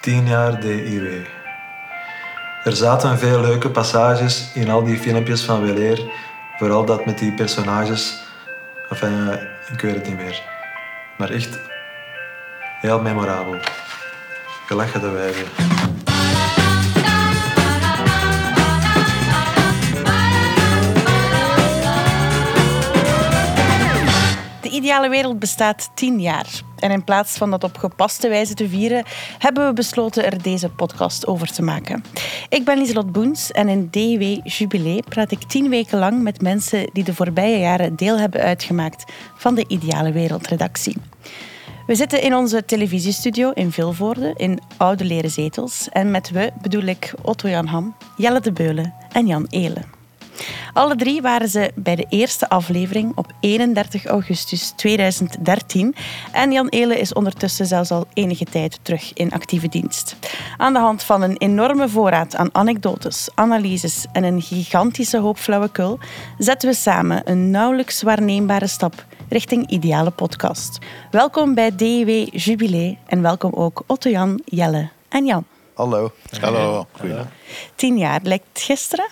Tien jaar DIW. Er zaten veel leuke passages in al die filmpjes van Weleer. Vooral dat met die personages. Enfin, eh, ik weet het niet meer. Maar echt heel memorabel. Gelachen de ideale wereld bestaat tien jaar. En in plaats van dat op gepaste wijze te vieren, hebben we besloten er deze podcast over te maken. Ik ben Lieselot Boens en in DW Jubilee praat ik tien weken lang met mensen die de voorbije jaren deel hebben uitgemaakt van de Ideale Wereldredactie. We zitten in onze televisiestudio in Vilvoorde, in oude leren zetels. En met we bedoel ik Otto Jan Ham, Jelle de Beulen en Jan Eelen. Alle drie waren ze bij de eerste aflevering op 31 augustus 2013. En Jan Eelen is ondertussen zelfs al enige tijd terug in actieve dienst. Aan de hand van een enorme voorraad aan anekdotes, analyses en een gigantische hoop flauwekul zetten we samen een nauwelijks waarneembare stap richting ideale podcast. Welkom bij DW Jubilee en welkom ook Otto Jan, Jelle en Jan. Hallo. Hallo. Tien jaar, lijkt gisteren?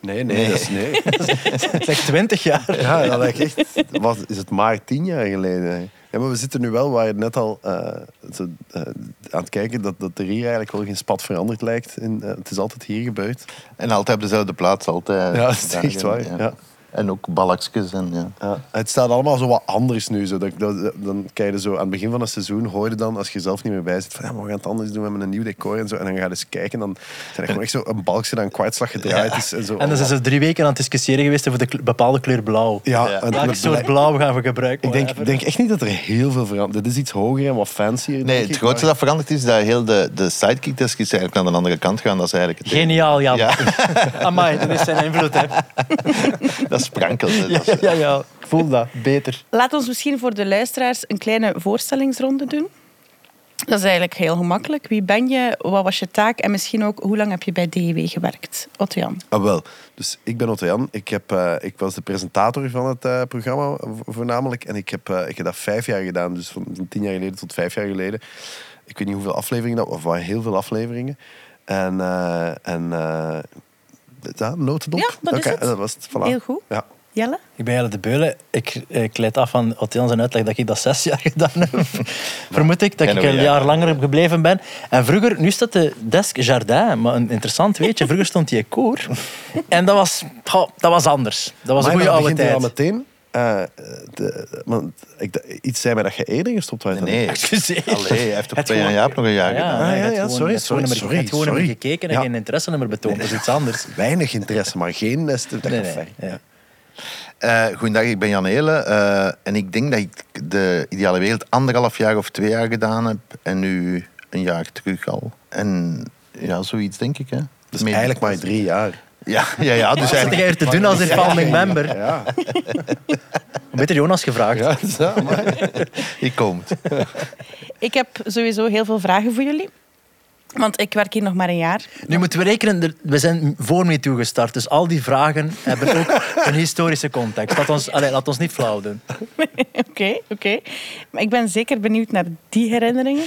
Nee, nee, dat is nee. Zeg 20 jaar. Ja, dat lijkt echt. Wat is het maar tien jaar geleden? Ja, maar we zitten nu wel waar je net al eh, zo, eh, aan het kijken dat, dat er hier eigenlijk wel geen spat veranderd lijkt. In, eh, het is altijd hier gebeurd. En altijd op dezelfde plaats. Altijd. Ja, dat is echt waar. Ja. En ook balakjes. En, ja. Ja, het staat allemaal zo wat anders nu. Zo. Dat, dat- dan kijk je zo aan het begin van het seizoen, hoor je dan, als je zelf niet meer bij zit, van ja, maar we gaan het anders doen, we hebben een nieuw decor en zo. En dan ga je eens kijken, dan zijn er gewoon echt zo een balkje dat een kwartslag gedraaid is. En, zo. En dan zijn ze drie weken aan het discussiëren geweest over de kle- bepaalde kleur blauw. Ja, Ja. en soort blauw gaan we gebruiken? Ik denk, denk echt niet dat er heel veel verandert. Dit is iets hoger en wat fancier. Nee, ik, het grootste maar- dat veranderd is dat heel de, de sidekick-desk is eigenlijk naar de andere kant gaan. Dat is eigenlijk het Geniaal, Jan. Ja. Amai, dat is zijn invloed, hè. Dat sprankelt. Ja, ja, ja. Ik voel dat. Beter. Laat ons misschien voor de luisteraars een kleine voorstellingsronde doen. Dat is eigenlijk heel gemakkelijk. Wie ben je? Wat was je taak? En misschien ook, hoe lang heb je bij DEW gewerkt? Otto Jan. Ah, wel. Dus ik ben Otto Jan. Ik, heb, eh, ik was de presentator van het eh, programma vo- voornamelijk. En ik heb, eh, ik heb dat vijf jaar gedaan. Dus van, van tien jaar geleden tot vijf jaar geleden. Ik weet niet hoeveel afleveringen dat of waren heel veel afleveringen. En, eh en eh, ja, notendop. Ja, dat is Oké, het. dat was het. Voilà. Heel goed. Ja. Jelle? Ik ben Jelle de Beulen. Ik, ik leid af van Ottian zijn uitleg dat ik dat zes jaar gedaan heb. Vermoed ik dat ik een jaar langer gebleven ben. En vroeger, nu staat de desk jardin, maar een interessant weetje. Vroeger stond die koor. En dat was, goh, dat was anders. Dat was een goede dan oude begint hij al tijd. meteen. Eh, de, want ik, iets zei mij dat je eerder gestopt was. Nee, nee. Allee, hij heeft op twee jaar nog een jaar Ja, gedaan. Ah, ja, ja, gewoon- sorry, sorry, gewoon sorry. gekeken en Ja. geen interesse nummer betoond. Dat is iets anders. Weinig interesse, maar geen nest. Dat Nee, nee. Ja. Eh, goedendag, ik ben Jan Helen. eh, en ik denk dat ik de Ideale Wereld anderhalf jaar of twee jaar gedaan heb. En nu een jaar terug al. En ja, zoiets denk ik. Hè. Dus Meer- eigenlijk maar drie jaar. Ja, ja, ja dus Wat zit eigenlijk... er te doen als een founding member? Ja, Beter Jonas gevraagd. ja, dat, maar- Ik kom. Ik heb sowieso heel veel vragen voor jullie. Want ik werk hier nog maar een jaar. Nu moeten we rekenen, we zijn voor MeToo gestart, dus al die vragen hebben ook een historische context. Laat ons, allee, laat ons niet flauw doen. Oké, oké. Maar ik ben zeker benieuwd naar die herinneringen.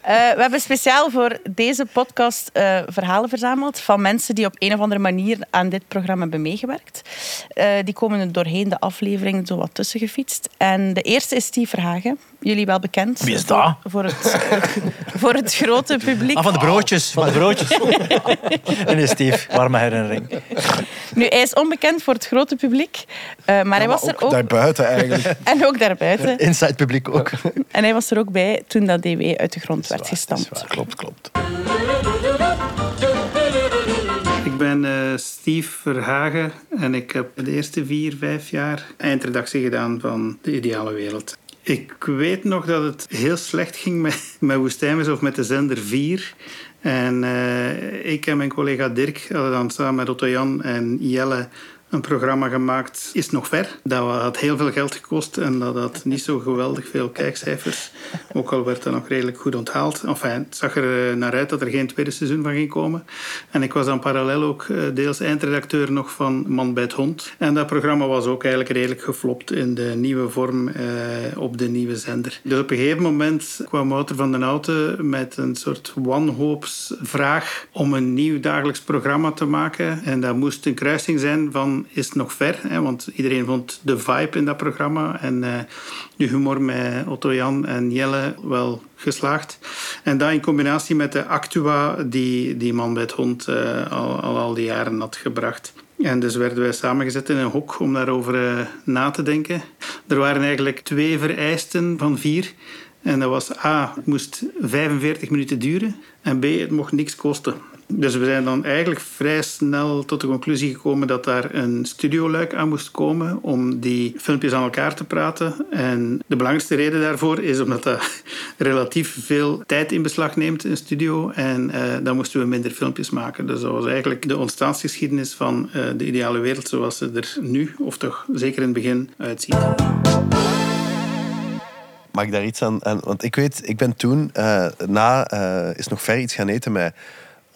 Eh, we hebben speciaal voor deze podcast eh, verhalen verzameld van mensen die op een of andere manier aan dit programma hebben meegewerkt. Eh, die komen er doorheen de afleveringen zo wat tussen gefietst. En de eerste is Steve Verhagen. Jullie wel bekend. Wie is dat? Voor, voor, het, voor het grote publiek. Ah, van de broodjes. Van de broodjes. En nee, Steve, warme herinnering. Nu, hij is onbekend voor het grote publiek. eh, maar hij was er ook... daarbuiten eigenlijk. En ook daarbuiten. Inside publiek ook. En hij was er ook bij toen dat DW uit de grond werd gestampt. Klopt, klopt. Ik ben eh, Steve Verhagen en ik heb de eerste vier, vijf jaar eindredactie gedaan van De Ideale Wereld. Ik weet nog dat het heel slecht ging met, met Woestijnvis of met de zender 4. En eh, ik en mijn collega Dirk hadden dan samen met Otto Jan en Jelle een programma gemaakt, Is Nog Ver. Dat had heel veel geld gekost en dat had niet zo geweldig veel kijkcijfers. Ook al werd dat nog redelijk goed onthaald. Enfin, het zag er eh, naar uit dat er geen tweede seizoen van ging komen. En ik was dan parallel ook eh, deels eindredacteur nog van Man bij het Hond. En dat programma was ook eigenlijk redelijk geflopt in de nieuwe vorm eh, op de nieuwe zender. Dus op een gegeven moment kwam Wouter van den Houten met een soort wanhoopsvraag om een nieuw dagelijks programma te maken. En dat moest een kruising zijn van Is het nog ver? Hè? Want iedereen vond de vibe in dat programma en uh, de humor met Otto Jan en Jelle wel geslaagd. En dat in combinatie met de actua die die man bij het hond uh, al, al, die jaren had gebracht. En dus werden wij samengezet in een hok om daarover uh, na te denken. Er waren eigenlijk twee vereisten van vier. En dat was A, het moest 45 minuten duren. En B, het mocht niks kosten. Dus we zijn dan eigenlijk vrij snel tot de conclusie gekomen dat daar een studioluik aan moest komen om die filmpjes aan elkaar te praten. En de belangrijkste reden daarvoor is omdat dat relatief veel tijd in beslag neemt, een studio. En uh, dan moesten we minder filmpjes maken. Dus dat was eigenlijk de ontstaansgeschiedenis van uh, de ideale wereld zoals ze er nu, of toch zeker in het begin, uitziet. Mag ik daar iets aan... want ik weet, ik ben toen uh, na is nog ver iets gaan eten met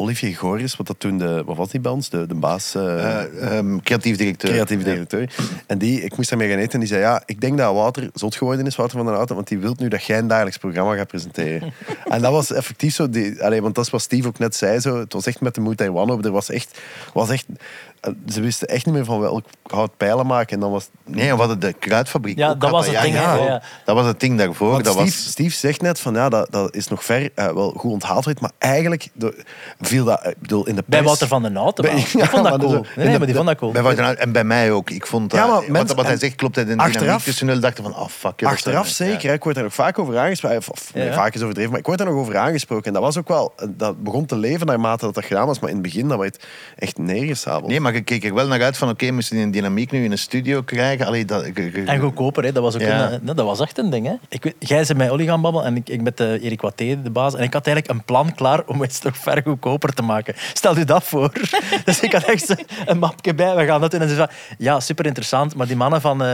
Olivier Goris, wat dat toen de, wat was die bij ons? De, de baas... Uh, uh, um, creatief directeur. Creatief directeur. Ja. En die, ik moest daarmee gaan eten en die zei, ja, ik denk dat Wouter zot geworden is, Wouter van der Houten, want die wil nu dat jij een dagelijks programma gaat presenteren. en dat was effectief zo, die, want dat is wat Steve ook net zei, zo, het was echt met de Moed One Er was echt, was echt ze wisten echt niet meer van welk hout pijlen maken. En dan was... Nee, we hadden de kruidfabriek. Ja, dat was het ja, ding. Ja, ja. Dat was het ding daarvoor. Want dat Steve, was... Steve zegt net van ja, dat, dat is nog ver uh, wel goed onthaald maar eigenlijk de, viel dat ik bedoel, in de pers... Bij Wouter van den Houten. Bij, ik vond dat cool. Nee, nee, maar die vond dat cool. Bij Wouter, en bij mij ook. Ik vond dat, ja, maar wat, mensen, wat hij zegt klopt. En achteraf, dynamiek tussen dachten van, oh fuck. Achteraf zeker. Ja. Ik word daar ook vaak over aangesproken. Of, nee, vaak is overdreven, maar ik word daar nog over aangesproken. En dat was ook wel... Dat begon te leven naarmate dat dat gedaan was, maar in het begin dat werd echt neergesabeld. Nee, maar ik keek er wel naar uit van oké, okay, moesten die een dynamiek nu in een studio krijgen. Allee, dat, en goedkoper, hè. Dat, was ook ja. een, dat was echt een ding. Hè. Ik jij zei met Olly gaan babbelen en ik, ik met uh, Erik Watté, de baas. En ik had eigenlijk een plan klaar om het toch ver goedkoper te maken. Stel je dat voor. dus ik had echt een mapje bij. We gaan dat doen. En ze zei, ja, super interessant. Maar die mannen van uh,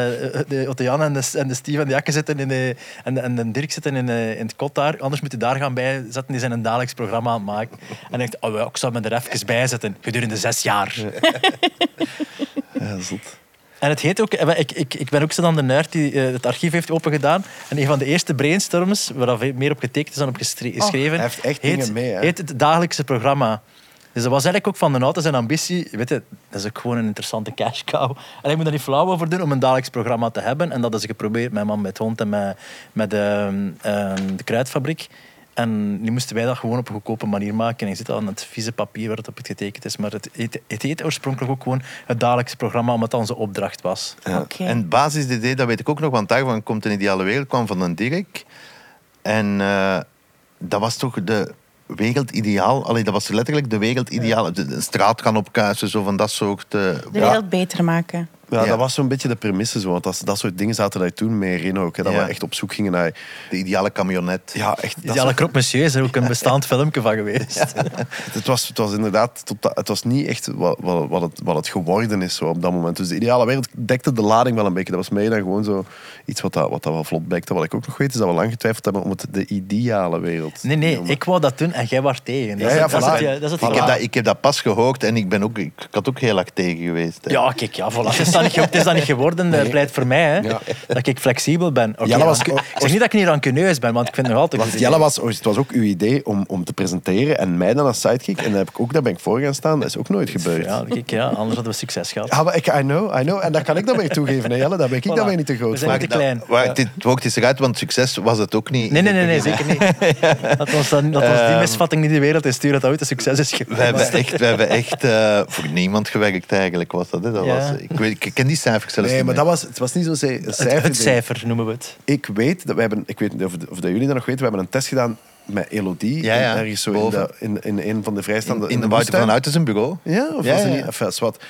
de Otto Jan en de, en de Steve en de Jakke zitten in de, en, en de Dirk zitten in, uh, in het kot daar. Anders moet je daar gaan bij zetten. Die zijn een dagelijks programma aan het maken. En ik dacht, oh, ik zou me er even bij zetten. Gedurende zes jaar. Ja, zot. En het heet ook, ik, ik, ik ben ook zo dan de nerd die uh, het archief heeft opengedaan. En een van de eerste brainstorms, waar meer op getekend is dan op geschreven, oh, hij heeft echt heet, dingen mee, hè? heet het dagelijkse programma. Dus dat was eigenlijk ook van de auto zijn ambitie. Weet je, dat is ook gewoon een interessante cash cow. En ik moet er niet flauw over doen om een dagelijks programma te hebben. En dat is geprobeerd met man met hond en met, met de, um, de kruidfabriek. En nu moesten wij dat gewoon op een goedkope manier maken. En je zit al aan het vieze papier waar het op het getekend is. Maar het, het, het heet oorspronkelijk ook gewoon het dagelijkse programma, omdat dat onze opdracht was. Ja. Okay. En het basisidee, dat weet ik ook nog, want daarvan komt een ideale wereld, kwam van een Dirk. En uh, dat was toch de wereldideaal. Allee, dat was letterlijk de wereldideaal. De straat gaan opkuisen, zo van dat soort... Uh, de wereld ja. beter maken. Ja, ja, dat was zo'n beetje de premisse. Zo, want dat, dat soort dingen zaten daar toen mee in ook. Hè, dat ja. we echt op zoek gingen naar... De ideale camionet. Ja, echt. De ideale croque monsieur is er ook een bestaand filmpje van geweest. Ja. het, was, het was inderdaad... Het was niet echt wat, wat, wat, het, wat het geworden is zo, op dat moment. Dus de ideale wereld dekte de lading wel een beetje. Dat was meer dan gewoon zo iets wat dat, wat dat wel vlot bekte. Wat ik ook nog weet, is dat we lang getwijfeld hebben om het de ideale wereld Nee, nee. Ik wou dat doen en jij was tegen. Dat ja, ja, dat voilà. het, dat het ik, heb dat, ik heb dat pas gehoord en ik ben ook... Ik, ik had ook heel erg tegen geweest. Hè. Ja, kijk, ja, voilà. Het is dan niet, het is dan niet geworden, nee. pleit voor mij, hè, ja. dat ik flexibel ben. Okay, Jelle was, ik zeg niet dat ik niet rancuneus ben, want ik vind het nog altijd... Want Jelle was, het was ook uw idee om, om te presenteren en mij dan als sidekick. En daar, heb ik ook, daar ben ik voor gaan staan. Dat is ook nooit gebeurd. Ja, kijk, ja anders hadden we succes gehad. Ja, maar ik, I know, I know. En dat kan ik dan weer toegeven, hè, Jelle. Daar ben ik voilà. dan weer niet te groot we zijn te klein. Maar ja. dit woord is eruit, want succes was het ook niet. Nee, nee, nee, nee zeker niet. Dat was, dan, dat was die misvatting die de wereld is sturen, dat dat ooit een succes is geweest. We hebben echt, we hebben echt uh, voor niemand gewerkt eigenlijk, was dat. Hè? dat Ja. was, ik, weet, ik ken die cijfers zelfs Nee, niet maar meer. dat was, het was niet zo'n cijfer. Het, het cijfer noemen we het. Ik weet dat we hebben, ik weet niet of, of dat jullie dat nog weten, we hebben een test gedaan met Elodie. Ja, ja, ergens zo in, de, in, in een van de vrijstaande... in, in de woestijn. Wouter van Uit zijn bureau. Ja, of Ja, was het ja. niet? Enfin, zwart.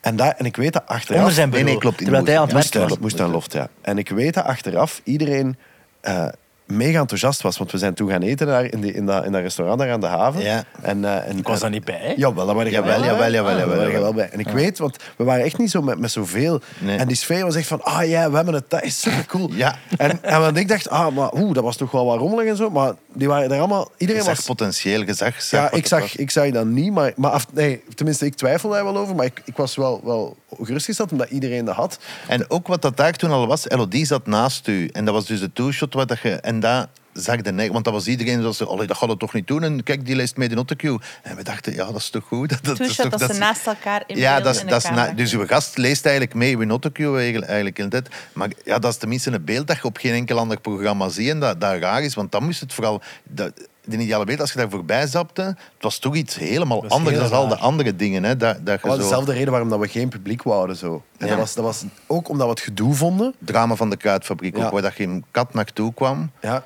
En, daar, en ik weet dat achteraf... Onder zijn Nee, bureau. nee, klopt, in de Terwijl hij aan het hij, was. moest hij loft, ja. En ik weet dat achteraf iedereen... eh, mega enthousiast was. Want we zijn toen gaan eten daar in, die, in, dat, in dat restaurant daar aan de haven. Ja. En, eh, en, Ik was daar niet bij. Jawel, daar waren jij Jawel, wel jawel, jawel, Ah, jawel, jij jawel. wel bij. En ik weet, want we waren echt niet zo met, met zoveel. Nee. En die sfeer was echt van, ah ja, we hebben het, dat is super cool. Ja. En, en want ik dacht, ah, maar oeh, dat was toch wel wat rommelig en zo. Maar die waren er allemaal, Je iedereen zag was... potentieel, je zag, zag Ja, ik zag, ik zag dat niet, maar, maar af, nee, tenminste, ik twijfel daar wel over. Maar ik, ik was wel, wel gerustgesteld omdat iedereen dat had. En ook wat dat daar toen al was, Elodie zat naast u. En dat was dus de two-shot wat dat je... En dat de nek, want dat was iedereen zoals ze, "Allee, dat gaat het toch niet doen? En kijk, die leest mee in autocue. En we dachten, ja, dat is toch goed? Dat, Two is toch, dat ze naast elkaar in Ja, dat in de dat na- dus uw gast leest eigenlijk mee in autocue eigenlijk, eigenlijk in dit. Maar ja, dat is tenminste een beeld dat je op geen enkel ander programma ziet. En dat, dat raar is, want dan moest het vooral... Dat, de ideale beeld, als je daar voorbij zapte, het was toch iets helemaal anders dan al de andere dingen. Hè, dat, dat je Dat was zo... dezelfde reden waarom dat we geen publiek wouden. Zo. En Ja. dat, was, dat was ook omdat we het gedoe vonden. drama van de Kruidfabriek, Ja. ook, waar dat geen kat naartoe kwam. Ja,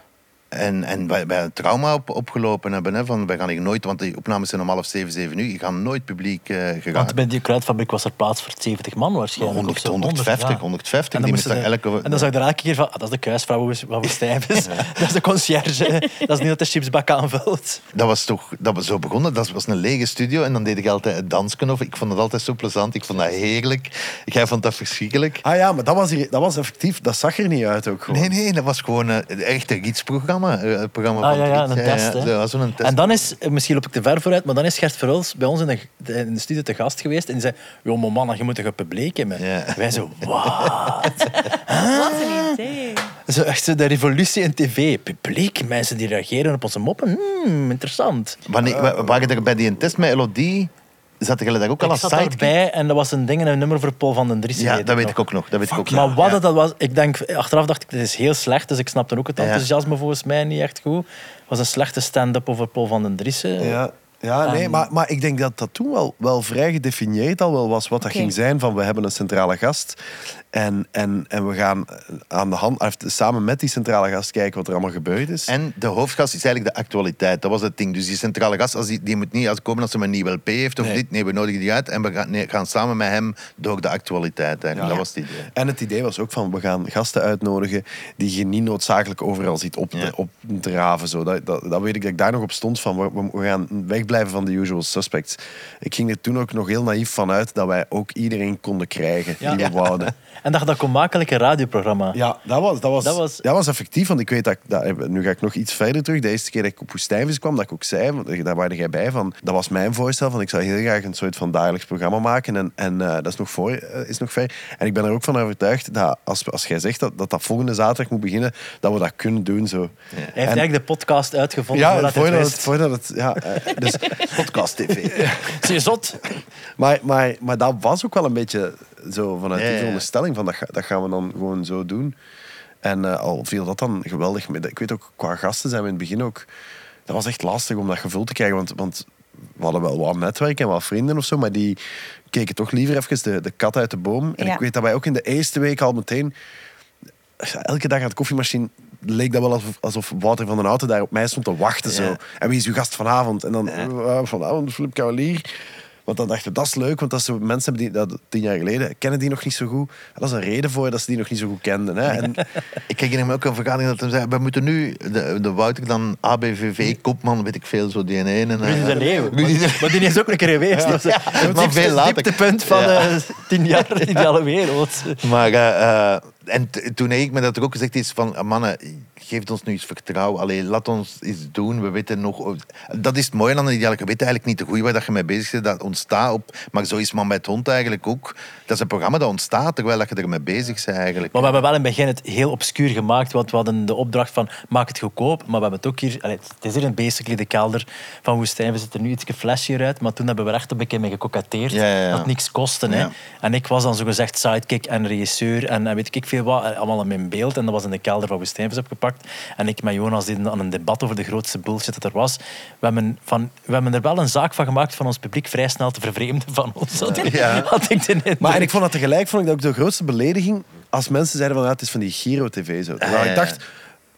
En, en wij, wij een trauma op, opgelopen hebben. Hè, van, wij gaan hier nooit, want die opnames zijn om half zeven, zeven uur. Je gaat nooit publiek eh Want bij die kruidfabriek was er plaats voor 70 man waarschijnlijk. 100, of zo. 150, ja. 150. En die dan, de- elke... en dan zag ik er elke keer van, ah, dat is de kuisvrouw van Woestijn is. Dat is de conciërge. Dat is niet dat de chipsbak aanvult. Dat was toch dat was zo begonnen. Dat was een lege studio en dan deed ik altijd het dansken. Of ik vond het altijd zo plezant. Ik vond dat heerlijk. Jij vond dat verschrikkelijk. ah, ja maar dat was, hier, dat was effectief. Dat zag er niet uit ook gewoon. Nee, nee, dat was gewoon eh, echt een gietsprogramma. Eh, Het programma Ah van ja, ja, een test. was zo'n test. En dan is, eh, misschien loop ik te ver vooruit, maar dan is Gert Verhulst bij ons in de, in de studio te gast geweest. En die zei, joh, maar man, je moet toch een publiek hebben? Ja. Wij zo, wat? Wat een idee. Zo echt zo de revolutie in tv. Publiek, mensen die reageren op onze moppen. Hmm, interessant. Wanneer, wa- waren er bij die test met Elodie... Zat je daar ook al als zat sidekick? daarbij en dat was een ding en een nummer voor Paul van den Driessen. Ja, dat weet ik ook nog. Dat weet ik ook Maar nog. wat Ja. het dat was, ik denk, achteraf dacht ik, dit is heel slecht, dus ik snapte ook het Ja. enthousiasme volgens mij niet echt goed. Het was een slechte stand-up over Paul van den Driessen. Ja, ja nee, maar, maar ik denk dat dat toen wel, wel vrij gedefinieerd al wel was wat dat ging zijn van we hebben een centrale gast en, en, en we gaan aan de hand, of samen met die centrale gast kijken wat er allemaal gebeurd is. En de hoofdgast is eigenlijk de actualiteit. Dat was het ding. Dus die centrale gast, als die, die moet niet uitkomen als ze een nieuwe LP heeft of Nee. dit. Nee, we nodigen die uit en we gaan, nee, gaan samen met hem door de actualiteit. Eigenlijk. Ja. Dat was het idee. En het idee was ook van, we gaan gasten uitnodigen die je niet noodzakelijk overal ziet op, Ja. opdraven. Zo. Dat, dat, dat weet ik dat ik daar nog op stond van, we, we- we gaan wegblijven van de usual suspects. Ik ging er toen ook nog heel naïef van uit dat wij ook iedereen konden krijgen Ja. die we wouden. En dat dat kon maken like een radioprogramma. Ja, dat was, dat, was, Dat dat, was- effectief. Want ik weet dat, ik- dat... Nu ga ik nog iets verder terug. De eerste keer dat ik op Woestijnvis kwam, dat ik ook zei, want daar waren jij bij, van, dat was mijn voorstel, van ik zou heel graag een soort van dagelijks programma maken. En, en eh, dat is nog, voor, eh, is nog ver. En ik ben er ook van overtuigd dat als, als jij zegt dat, dat dat volgende zaterdag moet beginnen, dat we dat kunnen doen zo. Hij heeft eigenlijk de podcast uitgevonden Ja, voordat het voordat het... Ja, eh, dus, Podcast TV. Zie je zot? Maar, maar, maar dat was ook wel een beetje zo vanuit Ja, die veronderstelling van dat, dat gaan we dan gewoon zo doen. En eh, al viel dat dan geweldig mee. Ik weet ook, qua gasten zijn we in het begin ook... Dat was echt lastig om dat gevuld te krijgen, want, want we hadden wel wat netwerk en wat vrienden of zo, maar die keken toch liever even de, de kat uit de boom. En Ja. ik weet dat wij ook in de eerste week al meteen... Elke dag aan het koffiemachine leek dat wel alsof, alsof Wouter van den Houten daar op mij stond te wachten. Zo. Ja. En wie is uw gast vanavond? En dan eh, vanavond Philip Cavalier. Want dan dachten we, dat is leuk, want dat ze mensen hebben die dat tien jaar geleden kennen die nog niet zo goed. En dat is een reden voor dat ze die nog niet zo goed kenden. Hè. En, Ik herinner me ook een vergadering dat hij zei, we moeten nu de, de Wouter dan ABVV, kopman, weet ik veel, zo die ene. En, eh, de Leeuw. De- Maar die is ook een keer geweest. Dat is het maar veel later. dieptepunt van Ja. eh, tien jaar ideale wereld. Maar, eh, eh, en toen heb ik me dat er ook gezegd is van, mannen, geef ons nu eens vertrouwen. Allee, laat ons iets doen. We weten nog... Dat is het mooie aan een ideale. Je weet eigenlijk niet de goede waar dat je mee bezig bent. Dat ontstaat op... Maar zo is Man met Hond eigenlijk ook. Dat is een programma dat ontstaat terwijl dat je ermee bezig bent eigenlijk. Maar we hebben wel in het begin het heel obscuur gemaakt, want we hadden de opdracht van maak het goedkoop, maar we hebben het ook hier... Allee, het is hier een basically de kelder van Woestijn. We zitten nu iets flesje uit, maar toen hebben we er echt een beetje mee gekoketteerd. Ja, ja, ja. Dat niks kostte. Hè. En ik was dan zogezegd sidekick en regisseur en, en weet ik veel wat, eh, allemaal in mijn beeld. En dat was in de kelder van Woestijnvis opgepakt. En ik met Jonas deden aan een debat over de grootste bullshit dat er was. We hebben, van, we hebben er wel een zaak van gemaakt van ons publiek vrij snel te vervreemden van ons. Had ik, Ja. had ik de maar en ik vond dat tegelijk vond ik dat ook de grootste belediging als mensen zeiden van ja, het is van die Giro-tv. Zo. Ah, ja, ik dacht,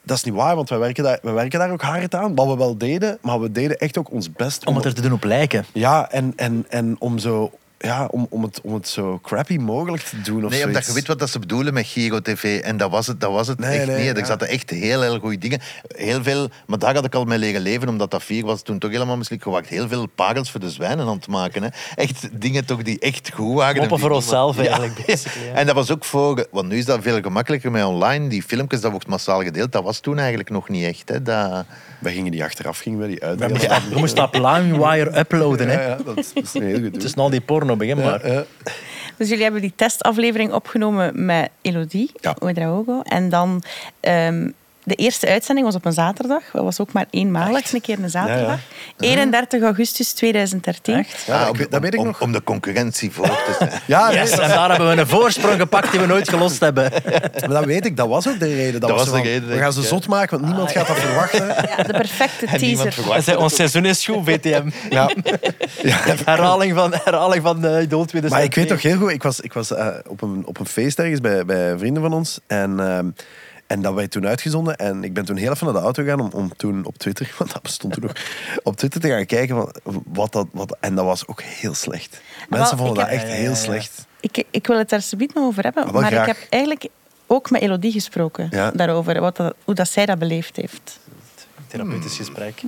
dat is niet waar, want wij werken daar, wij werken daar ook hard aan. Wat we wel deden, maar we deden echt ook ons best Om het er te doen op lijken. Ja, en, en, en om zo ja, om, om, het, om het zo crappy mogelijk te doen. Of Nee, omdat je zoiets. weet wat dat ze bedoelen met Giro TV. En dat was het, dat was het Nee, echt nee, niet. Er ja. zaten echt heel, heel goede dingen. Heel veel, maar daar had ik al mee leren leven, omdat dat vier was toen toch helemaal misschien gewacht. Heel veel parels voor de zwijnen aan het maken. Hè. Echt dingen toch die echt goed waren. Moppen voor onszelf Ja. eigenlijk, basically, ja. En dat was ook voor... Want nu is dat veel gemakkelijker met online. Die filmpjes, dat wordt massaal gedeeld. Dat was toen eigenlijk nog niet echt. Hè. Dat... Wij gingen die achteraf, gingen we die We uitdelen. moesten, we moesten op LimeWire uploaden. Ja, Hè. ja, dat is, dat heel goed. Het is al die porno, begin maar. Ja, ja. Dus jullie hebben die testaflevering opgenomen met Elodie Ja. Ouedraogo. En dan ehm, de eerste uitzending was op een zaterdag. Dat was ook maar eenmalig, een keer een zaterdag. 31 augustus 2013. Echt? Ja, om, weet- dat weet ik om, nog. Om de concurrentie voor te zijn. Ja, Yes, en daar hebben we een voorsprong gepakt die we nooit gelost hebben. maar dat weet ik. Dat was ook de reden. Dat, Dat was de van, reden, We gaan ze zot maken, want niemand gaat dat verwachten. Ja, de perfecte teaser. verwacht En zei, ons seizoen is goed, VTM. Ja. Ja. Herhaling van, herhaling van uh, Idol 2002. Maar ik weet nog heel goed, ik was, ik was eh, op, een, op een feest ergens bij, bij vrienden van ons. En, ehm, en dat werd toen uitgezonden. En ik ben toen heel even naar de auto gegaan om, om toen op Twitter, want dat bestond toen nog, op Twitter te gaan kijken van wat dat... Wat, en dat was ook heel slecht. Mensen Wel, vonden dat heb- echt Ja, ja, heel ja. slecht. Ik, ik wil het daar subiet nog over hebben. Ah, wel maar graag. ik heb eigenlijk ook met Elodie gesproken Ja. daarover. Wat dat- hoe dat zij dat beleefd heeft. Therapeutisch gesprek.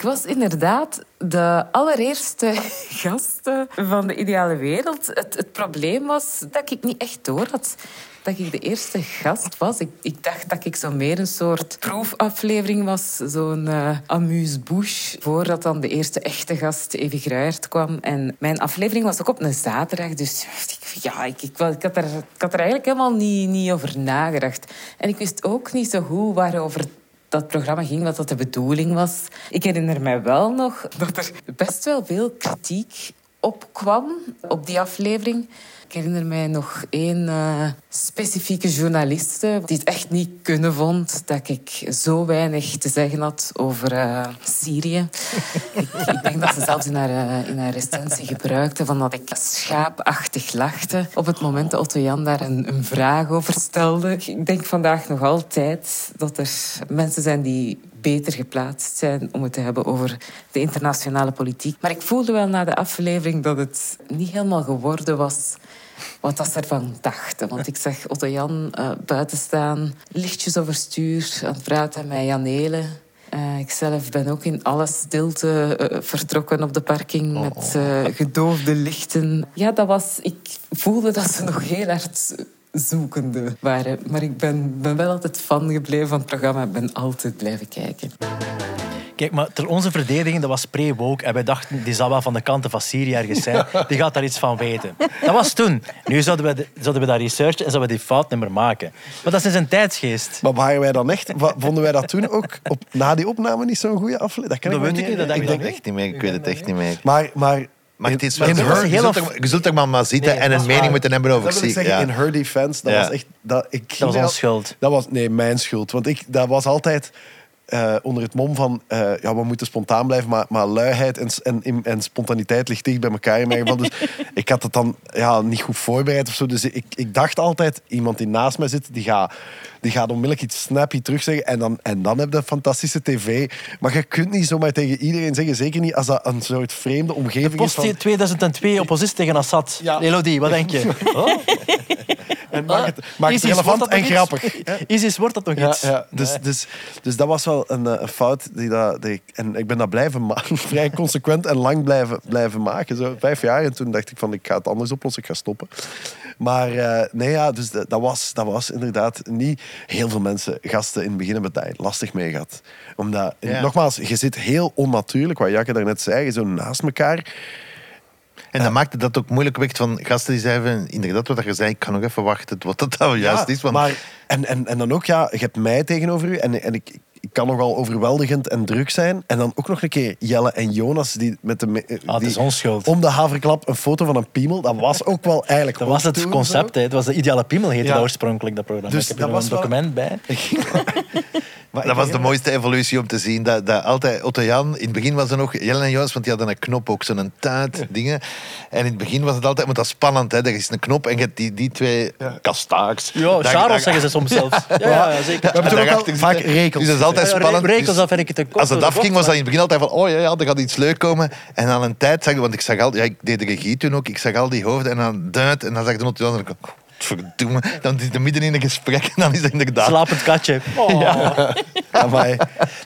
Ik was inderdaad de allereerste gasten van de ideale wereld. Het, het probleem was dat ik niet echt door had dat ik de eerste gast was. Ik, ik dacht dat ik zo meer een soort proefaflevering was. Zo'n eh amuse-bouche. Voordat dan de eerste echte gast, Evie Gruijert, kwam. En mijn aflevering was ook op een zaterdag. Dus ik, ja, ik, ik, ik, had, er, ik had er eigenlijk helemaal niet, niet over nagedacht. En ik wist ook niet zo goed waarover dat programma ging, wat dat de bedoeling was. Ik herinner mij wel nog dat er best wel veel kritiek op kwam op die aflevering. Ik herinner mij nog één eh, specifieke journaliste die het echt niet kunnen vond dat ik zo weinig te zeggen had over eh, Syrië. ik, ik denk dat ze zelfs in haar, eh, in haar recensie gebruikte van dat ik schaapachtig lachte op het moment dat Otto Jan daar een, een vraag over stelde. Ik denk vandaag nog altijd dat er mensen zijn die beter geplaatst zijn om het te hebben over de internationale politiek. Maar ik voelde wel na de aflevering dat het niet helemaal geworden was wat dat ze ervan dachten. Want ik zag Otto Jan eh, buiten staan, lichtjes overstuur, aan het praten met Jan Helen. Eh, ik zelf ben ook in alle stilte eh, vertrokken op de parking met eh, gedoofde lichten. Ja, dat was... Ik voelde dat ze nog heel hard zoekende waren. Maar ik ben, ben wel altijd fan gebleven van het programma. Ik ben altijd blijven kijken. Kijk, maar ter onze verdediging, dat was pre-woke. En wij dachten, die zal wel van de kanten van Syrië ergens zijn. Die gaat daar iets van weten. Dat was toen. Nu zouden we, de- zouden we dat researchen en zouden we die fout niet meer maken. Maar dat is een tijdsgeest. Maar waren wij dan echt... Vonden wij dat toen ook op, na die opname niet zo'n goede aflevering? Dat kan Dat ik weet ik niet, dat Ik denk echt niet meer. Ik weet het echt niet meer. Maar, maar, Maar het is wel in her, je, zult er, je zult er maar, maar zitten Nee, en een mening waar. moeten hebben over dat wil ik Syrië. zeggen, Ja. in her defense, dat Ja. was echt... Dat, ik Dat was schuld. Dat was, nee, mijn schuld. Want ik, dat was altijd eh, onder het mom van... eh, ja, we moeten spontaan blijven, maar, maar luiheid en, en, en spontaniteit ligt dicht bij elkaar in mijn geval. Dus ik had het dan ja, niet goed voorbereid of zo. Dus ik, ik dacht altijd, iemand die naast mij zit, die gaat, die gaat onmiddellijk iets snappy terugzeggen. En dan, en dan heb je fantastische tv. Maar je kunt niet zomaar tegen iedereen zeggen, zeker niet als dat een soort vreemde omgeving is. Post Van, 2002, oppositie tegen Assad. Ja. Elodie, wat denk je? Oh? en maak het, maak het ISIS, relevant en grappig. ISIS wordt dat nog iets? ja. Dus, dus, dus dat was wel een, eh, een fout. Die dat, die ik, en ik ben dat blijven maken. Vrij consequent en lang blijven, blijven maken. Zo vijf jaar. En toen dacht ik van, ik ga het anders oplossen. Ik ga stoppen. Maar eh, nee, ja, dus dat, dat, was, dat was inderdaad niet... Heel veel mensen, gasten in het begin hebben daar lastig mee gehad. Omdat, Ja. nogmaals, je zit heel onnatuurlijk, wat Jacke daarnet zei, je zo naast elkaar. En dat maakte dat ook moeilijk weg van gasten die zeiden, inderdaad wat je zei, ik kan nog even wachten wat dat nou juist Ja, is. Want Maar, en, en, en dan ook, ja, je hebt mij tegenover u en, en ik, ik kan nogal overweldigend en druk zijn. En dan ook nog een keer Jelle en Jonas die met de... me- Ah, het die. Om de haverklap een foto van een piemel. Dat was ook wel eigenlijk Dat was het concept. Het was de ideale piemel, heette Ja. dat oorspronkelijk, dat programma. Dus ik heb dat er was een wel- document bij. Maar dat was de mooiste evolutie om te zien. Dat, dat altijd, Otto Jan, in het begin was er nog Jelle en Jonas, want die hadden een knop ook, zo'n tuit dingen. En in het begin was het altijd, want dat is spannend, hè. Er is een knop en je hebt die, die twee kastaaks. Ja, Charles zeggen ze soms zelfs. Ja, ja, ja, zeker. We hebben ook al daarachter vaak zitten. rekels. Dus dat is altijd Ja, re- spannend. rekels, Dus vind ik het een als het afging, was dat in het begin altijd van, oh ja, ja, er gaat iets leuk komen. En aan een tijd zag want ik zag al, ja, ik deed de regie toen ook, ik zag al die hoofden en dan duit en dan zag ik de Otto Jan en verdomme, dan is het midden in een gesprek en dan is het inderdaad... Slapend katje. Oh. Amai.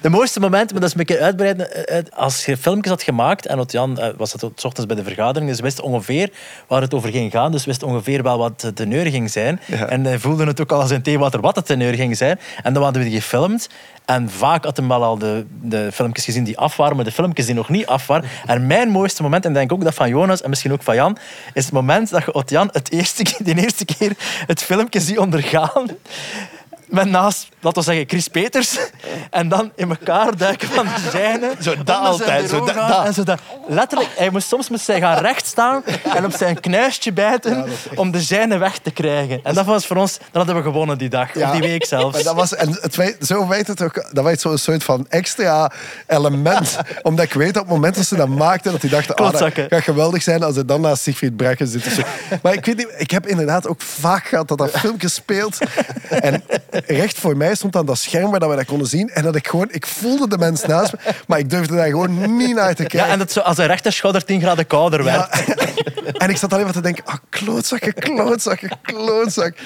De mooiste moment, maar dat is een keer uitbreiden. eh, eh, Als je filmpjes had gemaakt, en Jan eh, was het s ochtends bij de vergadering, dus wist ongeveer waar het over ging gaan. Dus wist ongeveer wel wat de teneur ging zijn. En voelde het ook al als een theewater wat de teneur ging zijn. En dan hadden we die gefilmd. En vaak had hem wel al de, de filmpjes gezien die af waren, maar de filmpjes die nog niet af waren. En mijn mooiste moment, en denk ook dat van Jonas en misschien ook van Jan, is het moment dat je Otjan het eerste, de eerste keer het filmpje ziet ondergaan. Met naast, laten we zeggen, Chris Peters. En dan in elkaar duiken van de zijne. Zo, dat zijn altijd, zo, dat- dat. En zo dat. Letterlijk, hij moest, soms moest hij gaan recht staan en op zijn knuistje bijten om de zijne weg te krijgen. En dat was voor ons, dan hadden we gewonnen die dag. Ja. Of die week zelfs. Maar dat was, en het weet, zo weet het ook, dat was zo'n soort van extra element. Omdat ik weet op het moment dat ze dat maakten, dat die dachten, ah, dat gaat geweldig zijn als het dan naast Siegfried Brekken zit. Maar ik weet niet, ik heb inderdaad ook vaak gehad dat dat filmpje speelt. En recht voor mij stond dan dat scherm waar dat we dat konden zien. En dat ik gewoon, ik voelde de mens naast me, maar ik durfde daar gewoon niet naar te kijken. Ja, en dat zo, als een rechterschouder 10 graden kouder werd. Ja. En ik zat alleen maar te denken, ah, klootzakken, klootzakken, klootzak.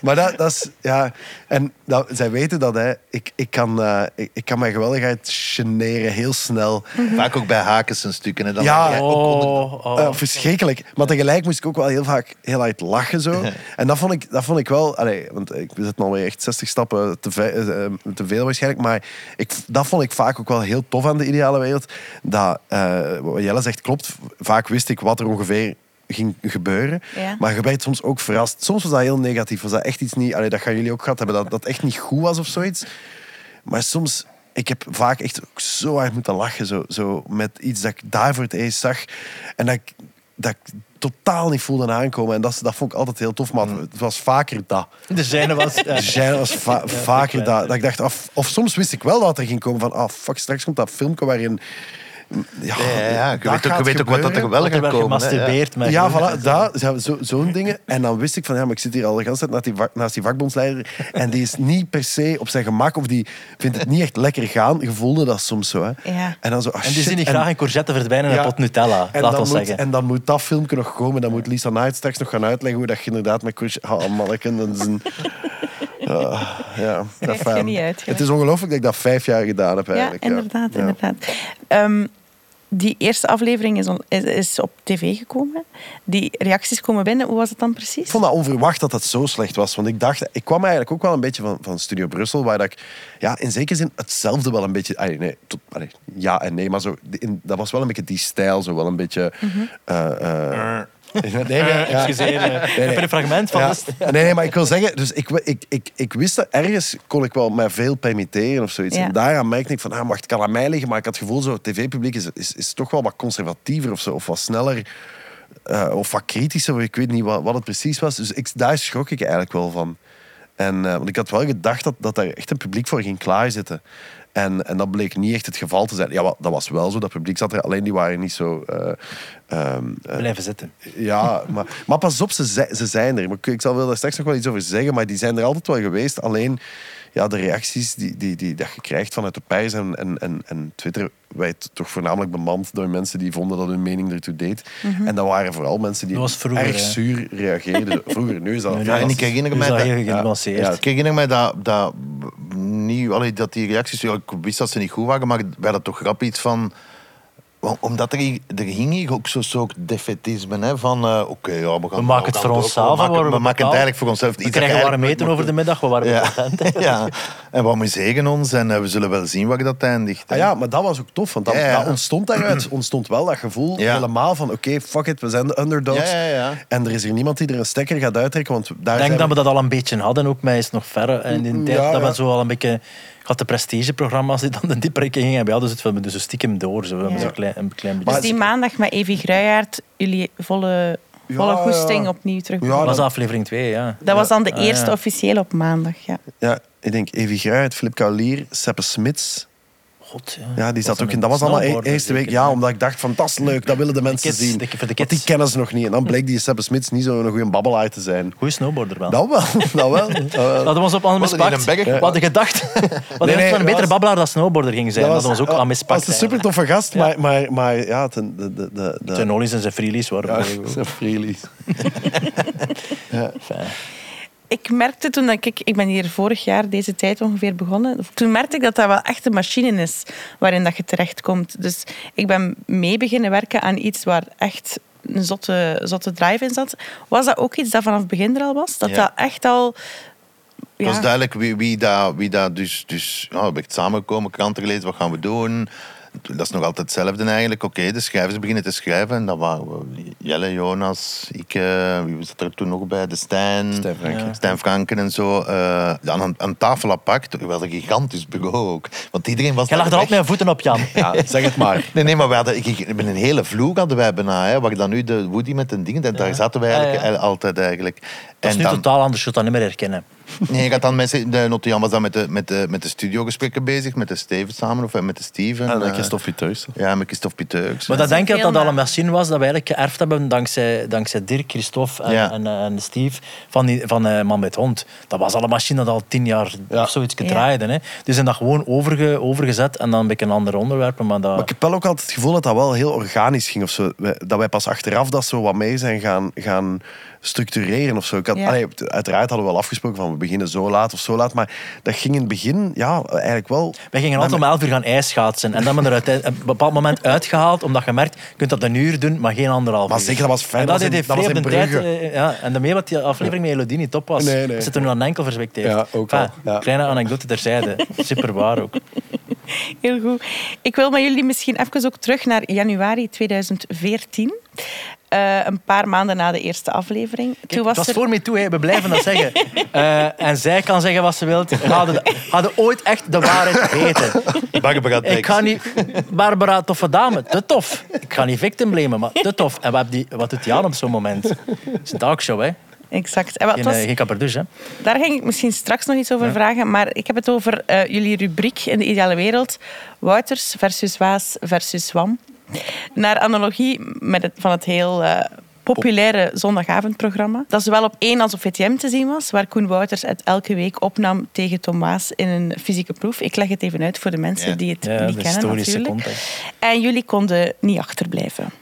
Maar dat, dat is, ja... En dat, zij weten dat, hè. Ik, ik, kan, eh, ik, ik kan mijn geweldigheid generen, heel snel. Vaak ook bij Hakens een stukken. En dan Ja. ook onder- Oh, oh. Eh, verschrikkelijk. Maar tegelijk moest ik ook wel heel vaak heel hard lachen. Zo. En dat vond ik, dat vond ik wel... Allee, want ik zitten alweer echt 60 stappen te, ve- eh, te veel waarschijnlijk. Maar ik, dat vond ik vaak ook wel heel tof aan de ideale wereld. Dat, eh, wat Jelle zegt klopt. Vaak wist ik wat er ongeveer ging gebeuren. Ja. Maar je werd soms ook verrast. Soms was dat heel negatief. Was dat echt iets niet... Allee, dat gaan jullie ook gehad hebben. Dat dat echt niet goed was of zoiets. Maar soms... Ik heb vaak echt ook zo hard moeten lachen. Zo, zo met iets dat ik daar voor het eerst zag. En dat ik, dat ik totaal niet voelde aankomen. En dat, dat vond ik altijd heel tof. Maar het was vaker dat. De zijne was... ja. De was va- vaker dat. Dat ik dacht, of, of soms wist ik wel dat er ging komen van... Ah, fuck, straks komt dat filmpje waarin... Ja, Ja. Je weet ook, je weet ook wat dat er wel gaat komen. hè. Ja. gemasturbeerd. met- Ja, voilà, dat, zo- zo- zo'n dingen. En dan wist ik van, ja, maar ik zit hier al de hele tijd naast die, naast die vakbondsleider. En die is niet per se op zijn gemak, of die vindt het niet echt lekker gaan. Je voelde dat soms zo, hè. Ja. En dan zo, ah, En die zien niet En- graag een courgette verdwijnen in Ja. een pot Nutella. en Laat dan, ons moet, zeggen. en dan moet dat filmpje nog komen. Dan moet Lisa Knight straks nog gaan uitleggen hoe dat je inderdaad met courgette... Oh, manneken, dat is een... Ah, ja, dat niet uit, Het is ongelooflijk dat ik dat vijf jaar gedaan heb Ja, eigenlijk. inderdaad. Ja. inderdaad. Ehm, die eerste aflevering is, on- is, is op tv gekomen. Die reacties komen binnen. Hoe was het dan precies? Ik vond dat onverwacht dat het zo slecht was. Want ik dacht, ik kwam eigenlijk ook wel een beetje van, van Studio Brussel, waar dat ik ja, in zekere zin hetzelfde wel een beetje. Allee, nee, tot, allee, ja en nee, maar zo, in, dat was wel een beetje die stijl, zo wel een beetje. eh, eh, nee, nee, ja. Excuseer, eh, ik heb er een fragment van. Ja. dus- Nee, nee, maar ik wil zeggen, dus ik, ik, ik, ik wist dat ergens kon ik wel met veel permitteren of zoiets. Ja. En daaraan merkte ik van, ah, maar het kan aan mij liggen, maar ik had het gevoel, zo, het tv-publiek is, is, is toch wel wat conservatiever of zo, of wat sneller. eh, of wat kritischer, of ik weet niet wat, wat het precies was. Dus ik, daar schrok ik eigenlijk wel van. En, eh, want ik had wel gedacht dat, dat daar echt een publiek voor ging klaarzitten. En, en dat bleek niet echt het geval te zijn. Ja, dat was wel zo. Dat publiek zat er, alleen die waren niet zo... eh, ehm, eh, Blijven zitten. ja, maar, maar pas op, ze, ze zijn er. Maar ik- zal wel daar straks nog wel iets over zeggen, maar die zijn er altijd wel geweest. Alleen ja, de reacties die, die, die dat je krijgt vanuit de pers en, en, en, en Twitter werd toch voornamelijk bemand door mensen die vonden dat hun mening ertoe deed. En dat waren vooral mensen die vroeger, erg hè. zuur reageerden. Vroeger, nu is dat... Ja, en ik herinner mij dat genuanceerd. Ja. ik herinner mij dat, dat, niet, allee, dat die reacties, ja, ik wist dat ze niet goed waren, maar wij hadden toch grap iets van... om- Omdat er, hier- er ging hier ook zo'n soort defetisme, hè, van eh, oké, ja, we gaan... We maken het voor onszelf, We we we maken het eigenlijk voor onszelf. We krijgen warm eigenlijk eten over de middag, we waren Ja. content. ja, en we amuseren ons en eh, we zullen wel zien waar dat eindigt. hè. Ah ja, maar dat was ook tof, want dat, Ja, ja. dat ontstond daaruit ontstond wel dat gevoel Ja. helemaal van oké, fuck it, we zijn de underdogs. Ja, ja, ja. En er is hier niemand die er een stekker gaat uittrekken, want daar Ik zijn denk dat we dat al een beetje hadden, ook mij is nog verre. En in de tijd Ja, dat we zo al een beetje... Had de prestigeprogramma's die dan de dieper gingen. En we hadden dus, we dus zo stiekem door. Zo, hebben Ja. zo'n klein, een klein Dus beetje... die maandag met Evi Gruijaert, jullie volle, volle Ja, goesting ja. opnieuw terug. Ja, dat was aflevering 2, ja. dat was dan de Ah, eerste ja. officieel op maandag. Ja. Ja, ik denk Evi Gruijt, Filip Kaulier, Seppe Smits. God, Ja, die zat ook in. Dat was allemaal e- eerste week. Ja, omdat ik dacht van dat is leuk, dat willen de mensen kids, zien. de- kids. die kennen ze nog niet. En dan bleek die Seppe Smits niet zo'n goede babbelaar te zijn. Goeie snowboarder wel. Dat wel, dat wel. Dat. Hadden we ons op aan mispakt. een bagger We hadden gedacht hadden nee, dat een dat betere was- babbelaar dan snowboarder ging zijn. Dat ons ook aan dat mispakt. was een super toffe gast, maar, maar, maar ja, ten, de, de, de, de, Zijn ollies en zijn freelies waren ja, zijn freelies. Fijn. Ik merkte toen dat ik... Ik ben hier vorig jaar deze tijd ongeveer begonnen. Toen merkte ik dat dat wel echt een machine is waarin dat je terechtkomt. Dus ik ben mee beginnen werken aan iets waar echt een zotte, zotte drive in zat. Was dat ook iets dat vanaf het begin er al was? Dat Ja. dat echt al... Het was Ja. duidelijk wie, wie dat, wie dat dus... dus ja, we hebben echt samengekomen, kranten gelezen, wat gaan we doen? Dat is nog altijd hetzelfde eigenlijk. Oké, de schrijvers beginnen te schrijven. En dat waren we, Jelle, Jonas, ik, wie zat er toen nog bij? De Stijn. Stijn Franken. Ja. Stijn Franken en zo. eh, aan, aan tafel apart. Wel een gigantisch bureau ook. Want iedereen was Jij lag er altijd met voeten op, Jan. Ja, zeg het maar. Nee, nee, maar we hadden ik- met een hele vloer hadden wij bijna. Hè, waar dan nu de Woody met een ding, dat- daar zaten wij eigenlijk Ja, ja. altijd eigenlijk. Dat is nu totaal anders, je zult dat niet meer herkennen. Nee, je gaat dan mensen, de Notian was dan met de, met de, met de studiogesprekken bezig, met de Steven samen of met de Steven. En dan eh, Christophe Piteurs. Ja, met Christophe Piteux. Maar dat denk ik dat dat al een maar- machine was dat we eigenlijk geërfd hebben dankzij, dankzij Dirk, Christophe en, Ja. en, eh, en Steve van, die, van eh, Man met Hond. Dat was al een machine dat al tien jaar Ja. of zoiets gedraaid. Hè. Dus zijn dat gewoon overge, overgezet en dan een beetje een ander onderwerp. Maar dat... Maar ik heb wel ook altijd het gevoel dat dat wel heel organisch ging. Of zo. Dat wij pas achteraf dat zo wat mee zijn gaan, gaan structureren of zo. Ik had, Ja. allee, uiteraard hadden we wel afgesproken van we beginnen zo laat of zo laat. Maar dat ging in het begin ja, eigenlijk wel... Wij gingen altijd om 11 uur gaan ijsschaatsen. En dan hebben we er uiteindelijk op een bepaald moment uitgehaald, omdat je merkt, je kunt dat een uur doen, maar geen anderhalf Maar uur. zeker, dat was fijn. En Dat dat deed dat was Free in op de tijd. Eh, Ja, en daarmee wat die aflevering met Elodie niet top was. Nee, nee. We zitten nu aan enkel verzwikt heeft. Ja, ook ja. Kleine anekdote terzijde. Super waar ook. Heel goed. Ik wil met jullie misschien even ook terug naar januari 2014. Eh, een paar maanden na de eerste aflevering. Kijk, Toen het was was er... voor mij toe, hè. we blijven dat zeggen. Eh, en zij kan zeggen wat ze wil. We hadden, hadden ooit echt de waarheid weten. Barbara Ik ga niet... Barbara, toffe dame, te tof. Ik ga niet victim blamen, maar te tof. En wat, die, wat doet die aan op zo'n moment? Het is een talkshow, hè. Exact. En wat Geen, was... eh, geen kaperdouche, hè. Daar ging ik misschien straks nog iets over vragen, maar ik heb het over eh, jullie rubriek in de ideale wereld. Wouters versus Waas versus Swam. Naar analogie met het, van het heel eh, populaire zondagavondprogramma. Dat zowel op 1 als op VTM te zien was, waar Koen Wouters het elke week opnam tegen Tom Waas in een fysieke proef. Ik leg het even uit voor de mensen Ja. die het Ja, niet de kennen historische natuurlijk. context. En jullie konden niet achterblijven.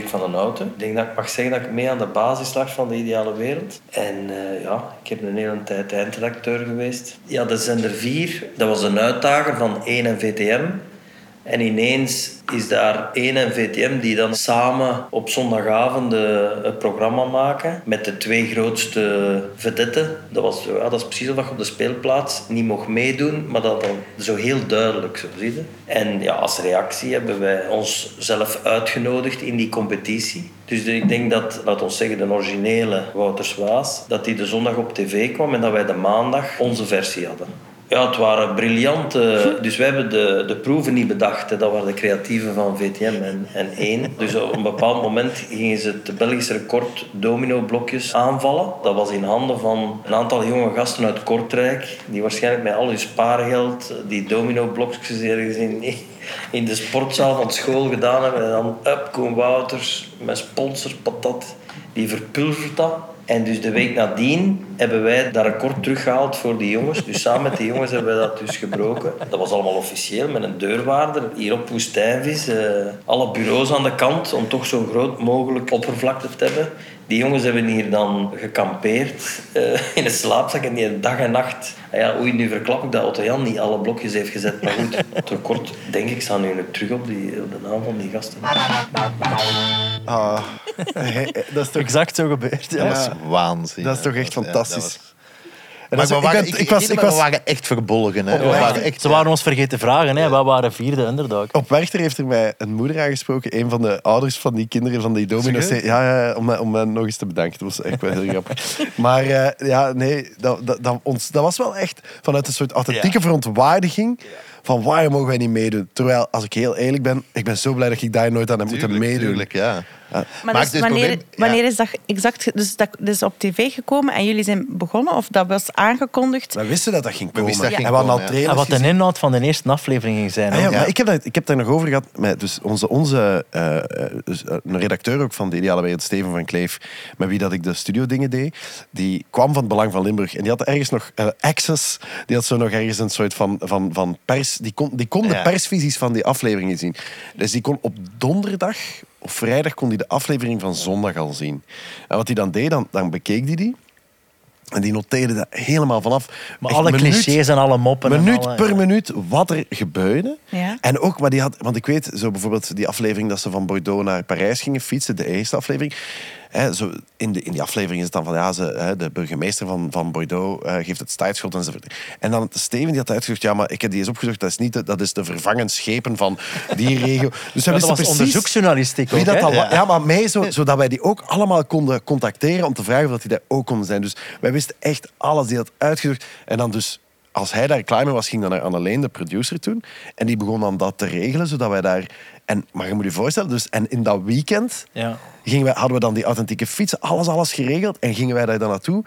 Van den Houten. Ik denk dat ik mag zeggen dat ik mee aan de basis lag van de ideale wereld. En eh, ja, ik heb een hele tijd eindredacteur geweest. Ja, de zender 4, dat was een uitdager van 1 en VTM. En ineens is daar 1 en VTM die dan samen op zondagavond het programma maken met de twee grootste vedetten. Dat, was, ja, is precies je op de speelplaats niet mocht meedoen, maar dat dan zo heel duidelijk, zo zie. En ja, als reactie hebben wij onszelf uitgenodigd in die competitie. Dus ik denk dat, laat ons zeggen, de originele Wouters Waas, dat die de zondag op tv kwam en dat wij de maandag onze versie hadden. Ja, het waren briljante... Dus wij hebben de, de proeven niet bedacht. Hè. Dat waren de creatieven van VTM en, en 1. Dus op een bepaald moment gingen ze het Belgische record domino-blokjes aanvallen. Dat was in handen van een aantal jonge gasten uit Kortrijk. Die waarschijnlijk met al hun spaargeld die domino-blokjes ergens in, in de sportzaal van school gedaan hebben. En dan up, Koen Wouters met sponsor, patat. Die verpulvert dat. En dus de week nadien hebben wij dat record teruggehaald voor die jongens. Dus samen met die jongens hebben we dat dus gebroken. Dat was allemaal officieel met een deurwaarder hier op Woestijnvis. eh, alle bureaus aan de kant om toch zo groot mogelijk oppervlakte te hebben. Die jongens hebben hier dan gekampeerd eh, in een slaapzak en die dag en nacht. Ah ja, oei, nu verklap ik dat Otto Jan niet alle blokjes heeft gezet. Maar goed, het record, denk ik, staat nu terug op, die, op de naam van die gasten. Ah, dat is toch... Exact zo gebeurd. Ja. Dat was waanzin. Dat is toch echt Dat was- fantastisch. ja, dat was- En Maar dat we ik waren, ben- ik, ik was- ik, ik we was- waren echt verbolgen. Hè. We waren echt, Ze waren ons vergeten vragen. Hè. Wij waren vierde underdog. Op Werchter heeft er mij een moeder aangesproken, een van de ouders van die kinderen van die domino's. Ja, ja om, mij- om mij nog eens te bedanken. Dat was echt wel heel grappig. Maar eh, ja, nee, dat, dat, dat, ons, dat was wel echt vanuit een soort authentieke verontwaardiging van waarom mogen wij niet meedoen? Terwijl, als ik heel eerlijk ben, ik ben zo blij dat ik daar nooit aan heb moeten meedoen. tuurlijk, ja. Maar, Maar dus wanneer, probleem- ja. wanneer is dat exact... Dus dat, is op tv gekomen en jullie zijn begonnen? Of dat was aangekondigd? We wisten dat dat ging We komen. wisten dat ging en we al komen, trailers En wat de gezien. inhoud van de eerste aflevering ging zijn. Ah maar ik heb, dat, ik heb daar nog over gehad met dus onze, onze eh, dus, eh, een redacteur ook van de Ideale Wereld, Steven van Kleef, met wie dat ik de studio dingen deed. Die kwam van het Belang van Limburg en die had ergens nog eh, access. Die had zo nog ergens een soort van, van, van pers. Die kon, die kon de persvisies van die afleveringen zien. Dus die kon op donderdag of vrijdag kon hij de aflevering van zondag al zien. En wat hij dan deed, dan, dan bekeek hij die. En die noteerde dat helemaal vanaf. Maar Echt alle minuut- clichés en alle moppen. en minuut alle- per minuut wat er gebeurde. Ja. En ook, maar die had, want ik weet, zo bijvoorbeeld die aflevering dat ze van Bordeaux naar Parijs gingen fietsen, de eerste aflevering. Hè, zo in, de, in die aflevering is het dan van, ja, ze, hè, de burgemeester van, van Bordeaux eh, geeft het startschot enzovoort. En dan Steven die had uitgezocht, ja, maar ik heb die eens opgezocht, dat is niet, de, dat is de schepen van die regio. Dus Ja, dat wisten was precies onderzoeksjournalistiek wie ook, dat wa- ja. maar mij, zo, zodat wij die ook allemaal konden contacteren om te vragen of dat die daar ook konden zijn. Dus wij wisten echt alles, die had uitgezocht. En dan dus, als hij daar klaar mee was, ging dan naar Anneleen, de producer toen. En die begon dan dat te regelen, zodat wij daar... En, maar je moet je voorstellen, dus, en in dat weekend Ja. gingen wij, hadden we dan die authentieke fietsen, alles, alles geregeld. En gingen wij daar dan naartoe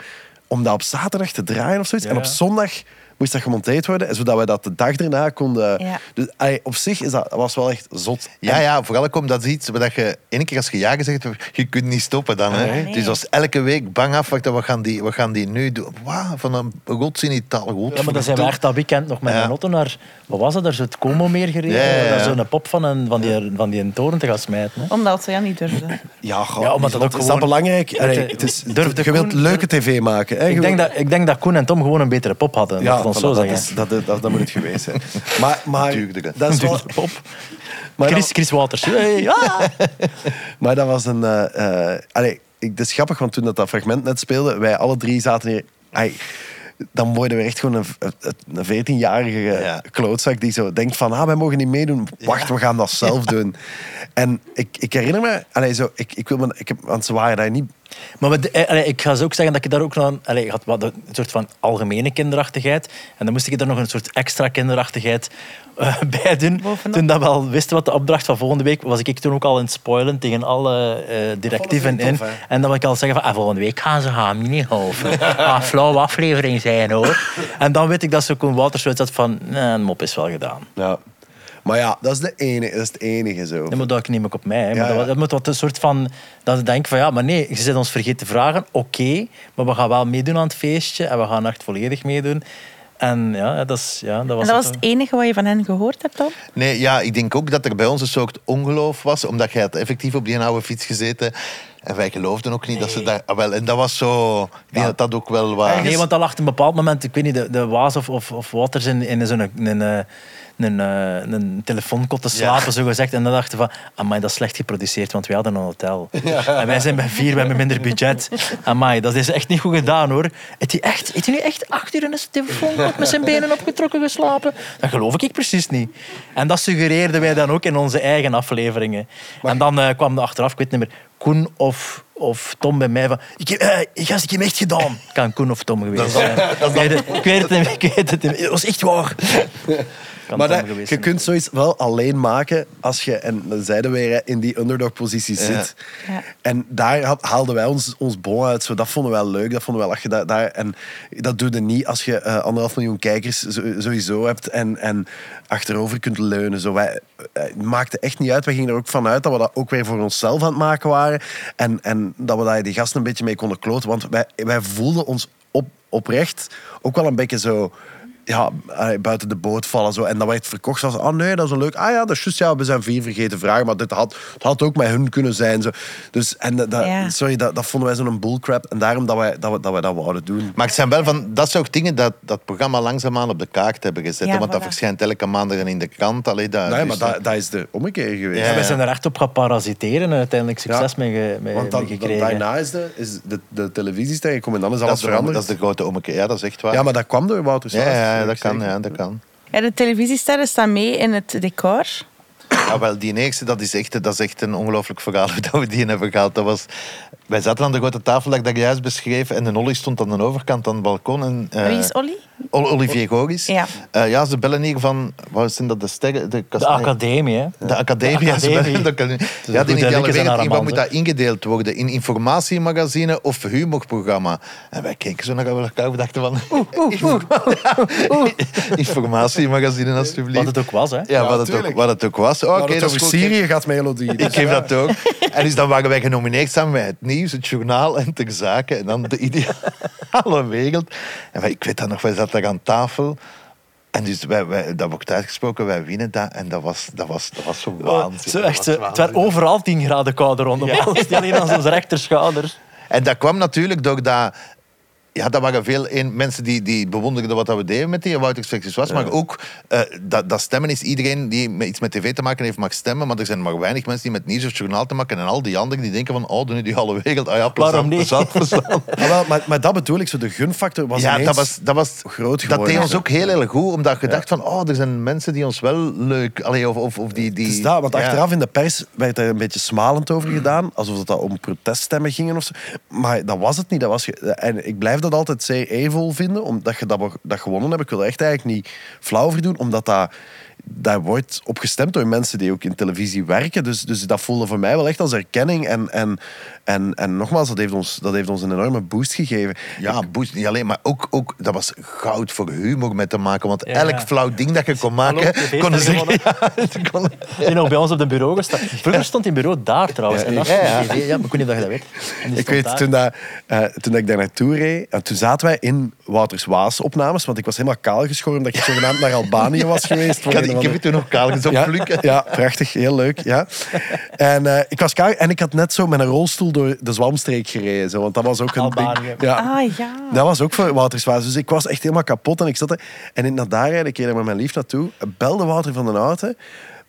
om dat op zaterdag te draaien of zoiets. Ja. En op zondag moest dat gemonteerd worden, en zodat wij dat de dag erna konden... Ja. Dus allee, op zich is dat, was wel echt zot. Ja, ja, vooral ook omdat dat is iets wat je één keer als je ja gezegd hebt, je kunt niet stoppen dan. Hè? Nee. Dus als elke week bang afwachten, wat gaan die, wat gaan die nu doen? Wauw, van een gods in Italië. Ja, maar dan zijn we echt dat weekend nog met Ja. een auto naar... Wat was dat? Daar is het Como meer gereden. Ja, ja, ja. Dat is zo'n pop van, een, van, die, van die een toren te gaan smijten. Hè. Omdat ze ja niet durfden. Ja, goh, Ja, omdat dat ook is dat gewoon- belangrijk? Allee, Het, eh, is, durfde je wilt leuke tv maken. Hè? Ik denk, dat, ik denk dat Koen en Tom gewoon een betere pop hadden. ja, dat, ons voilà, zo dat, zeggen. is, dat, dat, dat moet het geweest zijn. Maar, maar Duurdere. dat is wel... Pop. Maar Chris, Chris Waters. Hey, ah. maar dat was een... eh, allee, ik, het is grappig, want toen dat, dat fragment net speelde, wij alle drie zaten hier... Ai, dan worden we echt gewoon een, een 14-jarige Ja. klootzak die zo denkt van, ah, wij mogen niet meedoen. Wacht, we gaan dat zelf doen. En ik, ik herinner me, allee, zo, ik, ik wil me, ik heb, want ze waren daar niet Maar eh, allee, ik ga zo ook zeggen dat ik daar ook nog... een- Allee, ik had wat, een soort van algemene kinderachtigheid. En dan moest ik er nog een soort extra kinderachtigheid eh, bij doen. Bovenop. Toen dat we al wisten wat de opdracht van volgende week was, ik toen ook al in het spoilen tegen alle eh, directieven in. tof, en dan wil ik al zeggen van, ah, volgende week gaan ze gaan mini-golven. ah, flauwe aflevering zijn hoor. En dan weet ik dat ze Wouters zoiets had van, nee, een mop is wel gedaan. Ja. Maar ja, dat is, de enige, dat is het enige zo. Dat moet dat neem ik op mij. Hè. Ja, Maar dat, ja. dat moet wat een soort van... Dat ik denk van, ja, maar nee, je zit ons vergeten te vragen. Oké, maar we gaan wel meedoen aan het feestje. En we gaan echt volledig meedoen. En ja, dat, is, ja, dat was En dat was het. het enige wat je van hen gehoord hebt dan? Nee, ja, ik denk ook dat er bij ons een soort ongeloof was, omdat jij had effectief op die oude fiets gezeten. En wij geloofden ook niet dat ze daar... ah, wel, en dat was zo... Ik denk dat dat ook wel was. Nee, want dat lag op een bepaald moment, ik weet niet, de, de Waas of, of, of Waters in, in zo'n een, een, een, een, eh, telefoonkot te slapen, zo gezegd. En dan dachten we van, amai, dat is slecht geproduceerd, want wij hadden een hotel. En wij zijn bij vier, we hebben minder budget. Amai, dat is echt niet goed gedaan, hoor. Heeft hij, echt, heeft hij nu echt acht uur in een telefoonkot met zijn benen opgetrokken geslapen? Dat geloof ik echt niet. En dat suggereerden wij dan ook in onze eigen afleveringen. En dan eh, kwam er achteraf, ik weet niet meer, Koen of, of Tom bij mij van... Ik heb, eh, ik heb echt gedaan. Kan Koen of Tom geweest zijn. Ik weet het, ik weet het, niet ik weet het. Het was echt waar. Kan Maar dat- geweest je kunt zoiets wel alleen maken als je, en dan zeiden we weer, in die underdog-positie zit. Ja. En daar had- haalden wij ons, ons bon uit. Zo, dat vonden we wel leuk. Dat vonden we wel, als je daar, daar, en dat doe je niet als je eh, anderhalf miljoen kijkers sowieso hebt en, en achterover kunt leunen. Zo, wij, eh, het maakte echt niet uit. Wij gingen er ook vanuit dat we dat ook weer voor onszelf aan het maken waren. En, en dat we daar die gasten een beetje mee konden kloten. Want wij, wij voelden ons op, oprecht ook wel een beetje zo ja, buiten de boot vallen. Zo. En dat werd verkocht als, ah nee, dat is een leuk. Ah ja, dat is juist, ja, we zijn vier vergeten vragen, maar dit had, het had ook met hun kunnen zijn. Zo. Dus, en dat, dat- Ja. sorry, dat, dat vonden wij zo'n bullcrap. En daarom dat wij dat, we, dat, wij dat wouden doen. Maar het zijn wel van dat soort dingen dat dat programma langzaamaan op de kaart hebben gezet. Ja, want dat verschijnt elke maandag in de krant. Allee, dat, nee, dus maar dat, dat is de ommekeer geweest. Ja, Ja, wij zijn er echt op gaan parasiteren en uiteindelijk succes Ja. mee, mee, Want dan, mee dan gekregen. daarna is de, is de, de televisiester gekomen en dan is dat, alles is, veranderd. dat is de grote ommekeer. Ja, dat is echt waar. Ja, maar dat kwam door Wouter ja. Ja, dat kan. Ja, dat kan. Ja, de televisiesterren staan mee in het decor. Ja, wel, die eerste, dat is echt, dat is echt een ongelooflijk verhaal hoe dat we die hebben gehaald. Dat was, wij zaten aan de grote tafel dat ik dat juist beschreef en de Olly stond aan de overkant aan het balkon. En, eh, Wie is Olly? Ol- Olivier Goris. Ja. Eh, ja, ze bellen hier van... Wat zijn dat? De sterren... De, De academie, hè. De academie. ja, ze academie. bellen de academie. Dus Ja, die de ideale wereld, in wat moet dat ingedeeld worden? In informatiemagazine of humorprogramma? En wij keken zo naar elkaar en dachten van... Informatiemagazine, alsjeblieft. Wat het ook was, hè. Ja, wat, het ook, wat het ook was. Oké, dat is over goed. Syrië gaat Melodie. Ik geef dat ook. En dus dan waren wij genomineerd samen met het nieuws, het journaal en ter zake. En dan de ideale wereld. En wij, ik weet dat nog, wij zaten daar aan tafel. En dus wij, wij, dat wordt uitgesproken, wij winnen dat. En dat was, dat was, dat was zo waanzin. Zo Dat echt, zo- het werd overal 10 graden kouder rondom ons. Niet alleen aan zijn rechterschouders. En dat kwam natuurlijk doordat... Ja, dat waren veel een, mensen die, die bewonderden wat dat we deden met die Wouters was. Maar ook eh, dat, dat stemmen is iedereen die iets met tv te maken heeft mag stemmen. Maar er zijn maar weinig mensen die met nieuws of journaal te maken. En al die anderen die denken van, oh, de ideale wereld. Ah ja, plezant, plezant, plezant. Wel, maar, maar dat bedoel ik, zo de gunfactor was ja, dat was, dat was groot Dat geworden. deed ons ook heel erg goed, omdat je dacht van, oh, er zijn mensen die ons wel leuk... Allee, of, of, of die, die, Het is dat, want achteraf in de pers werd er een beetje smalend over gedaan. Alsof het dat om proteststemmen gingen of zo. Maar dat was het niet. Dat was, en ik blijf dat altijd zeer evil vinden, omdat je dat, dat gewonnen hebt. Ik wil echt eigenlijk niet flauw over doen, omdat dat... Daar wordt op gestemd door mensen die ook in televisie werken. Dus, dus dat voelde voor mij wel echt als erkenning. En, en, en, en nogmaals, dat heeft, ons, dat heeft ons een enorme boost gegeven. Ja, boost niet alleen, maar ook, ook dat was goud voor humor met te maken. Want Ja. elk flauw ding dat je kon maken, konden ze ja, konden- Die nog bij ons op het bureau gestaan. Vroeger stond die bureau daar trouwens. Ja, en dat ja, maar ik weet niet of je dat weet. En Ik weet, daar. toen, dat, eh, toen dat ik daar naartoe reed, en toen zaten wij in Wouters Waas opnames, want ik was helemaal kaal geschoren omdat ik zogenaamd naar Albanië was geweest. voor Ik, heb je toen nog kaal op ja, ja, prachtig. Heel leuk. Ja. En, eh, ik was kaal, en ik had net zo met een rolstoel door de Zwamstreek gereden. Zo, want dat was ook een Albanië. ding. Ja. Ah ja. Dat was ook voor Wouterswaas. Dus ik was echt helemaal kapot. En ik zat er. En in daar rijden, ik keer er met mijn lief naartoe. Belde Wouter van den Houten.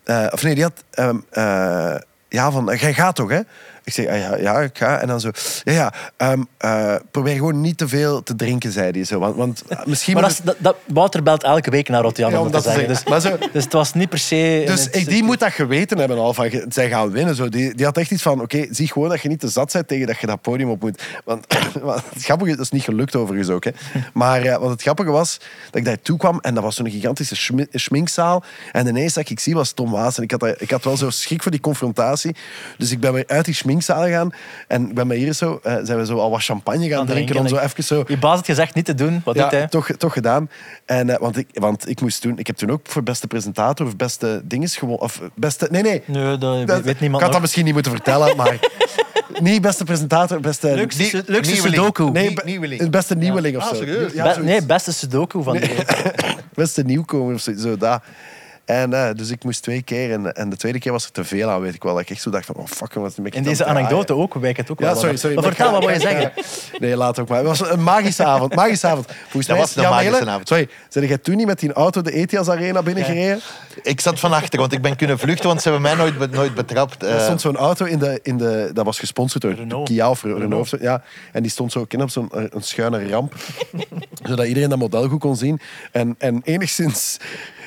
Eh, of nee, die had... ehm, eh, ja, van... Jij gaat toch, hè? Ik zeg, ah, ja, ja, ik ga. En dan zo... Ja, ja. ehm, eh, probeer gewoon niet te veel te drinken, zei hij. Zo. Want, want eh, misschien... Maar dat, is- dat, dat, Wouter belt elke week naar Rotterdam, Ja, om dat te zeggen. Dus, zeggen. Maar zo- dus het was niet per se... Dus ik- die moet dat geweten hebben al van zij gaan winnen. Zo. Die, die had echt iets van: oké, zie gewoon dat je niet te zat bent tegen dat je dat podium op moet. Want, het grappige dat is niet gelukt overigens ook. Hè. Maar eh, wat het grappige was dat ik daar toe kwam en dat was zo'n gigantische schmi- schminkzaal. En ineens dat ik zie was Tom Waas en ik had, dat- ik had wel zo schrik voor die confrontatie. Dus ik ben weer uit die gegaan en ik ben bij hier zo eh, zijn we zo al wat champagne gaan Gaan drinken, drinken om en zo even zo Je baas had gezegd niet te doen. Wat doet hij? toch, toch gedaan. En, eh, want, ik, want ik moest toen, ik heb toen ook voor beste presentator of beste dinges gewonnen. Of beste, nee, nee. Nee, dat Dat- weet niemand ik had nog. dat misschien niet moeten vertellen, maar niet beste presentator, beste. Leukste, leukste nieuweling. sudoku. nee, be- nieuweling. het beste nieuweling of Ah, zo. serieus? Ja, Be- nee, beste sudoku van de beste nieuwkomer of zo, zo dat. En eh, dus ik moest twee keer en, en de tweede keer was er te veel aan, weet ik wel. Dat ik echt zo dacht van, oh fuck, wat ik In deze anekdote ook, wijk het ook Ja, wel. sorry, sorry. Maar vertel, ik wat ga- wil je zeggen? Nee, laat ook maar. Het was een magische avond. Magische avond. Volgens mij was is een magische avond. Sorry, zijn jij toen niet met die auto de ETIAS Arena binnengereden? Ik zat van achter, want ik ben kunnen vluchten, want ze hebben mij nooit, nooit betrapt. Er Eh, stond zo'n auto in de, in de... Dat was gesponsord door Renault. Kia of Renault. ja. En die stond zo ken op zo'n een schuine ramp. zodat iedereen dat model goed kon zien. En, en enigszins,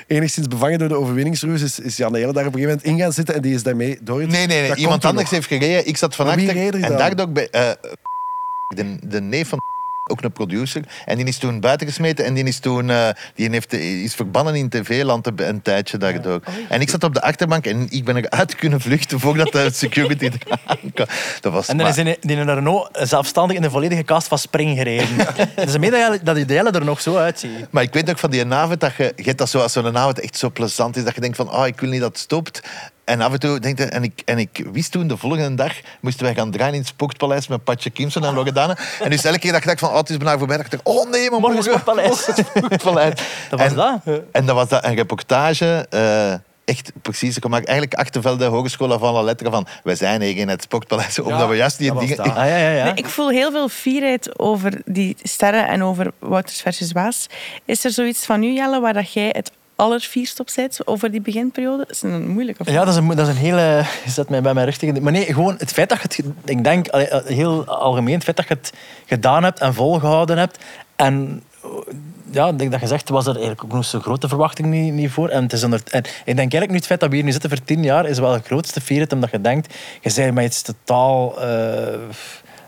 enigszins bevangen door de overwinningsroes is, is Jan Hele daar op een gegeven moment in gaan zitten. En die is daarmee door nee, nee, nee. Dat iemand anders nog. heeft gereden. Ik zat van achter. er En daar ook bij... eh, de, de neef van ook een producer. En die is toen buiten gesmeten en die is toen eh, die heeft, is verbannen in tv-land een, een tijdje daardoor. En ik zat op de achterbank en ik ben eruit kunnen vluchten voordat de security eraan kwam. Dat was En dan is die, die Renault zelfstandig in de volledige kast van Spring gereden. Het is een dat, dat die delen er nog zo uitziet. Maar ik weet ook van die avond dat je, je hebt dat zo, als zo'n avond echt zo plezant is, dat je denkt van, ah, ik wil niet dat het stopt. En af en toe denk je, en ik, en ik wist toen, de volgende dag moesten wij gaan draaien in het Sportpaleis met Patje Kimson en Loredana. En dus elke keer dat ik dacht van, oh, het is bijna voorbij, dacht ik, oh nee, maar Morgen Sportpaleis. morgen Sportpaleis. Dat was en, dat. En dat was dat, een reportage, eh, echt precies gemaakt. Eigenlijk Achtervelde Hogeschool van La Lettre van, wij zijn hier in het Sportpaleis, omdat we juist die dingen... Ah, ja, ja, ja. Nee, ik voel heel veel fierheid over die sterren en over Wouters versus Waas. Is er zoiets van u, Jelle, waar dat jij het allervierst op bent over die beginperiode? Dat is een moeilijke vraag. Ja, dat is een, dat is een hele... Je zet mij bij mijn tegen... Maar nee, gewoon het feit dat je het... Ik denk, heel algemeen, het feit dat je het gedaan hebt en volgehouden hebt. En eh, ja, ik denk dat je zegt, was er eigenlijk ook nog zo'n grote verwachting niet, niet voor. En, het is onder, en ik denk eigenlijk nu het feit dat we hier nu zitten voor tien jaar, is wel het grootste fierheid, omdat je denkt, je bent met iets totaal... eh,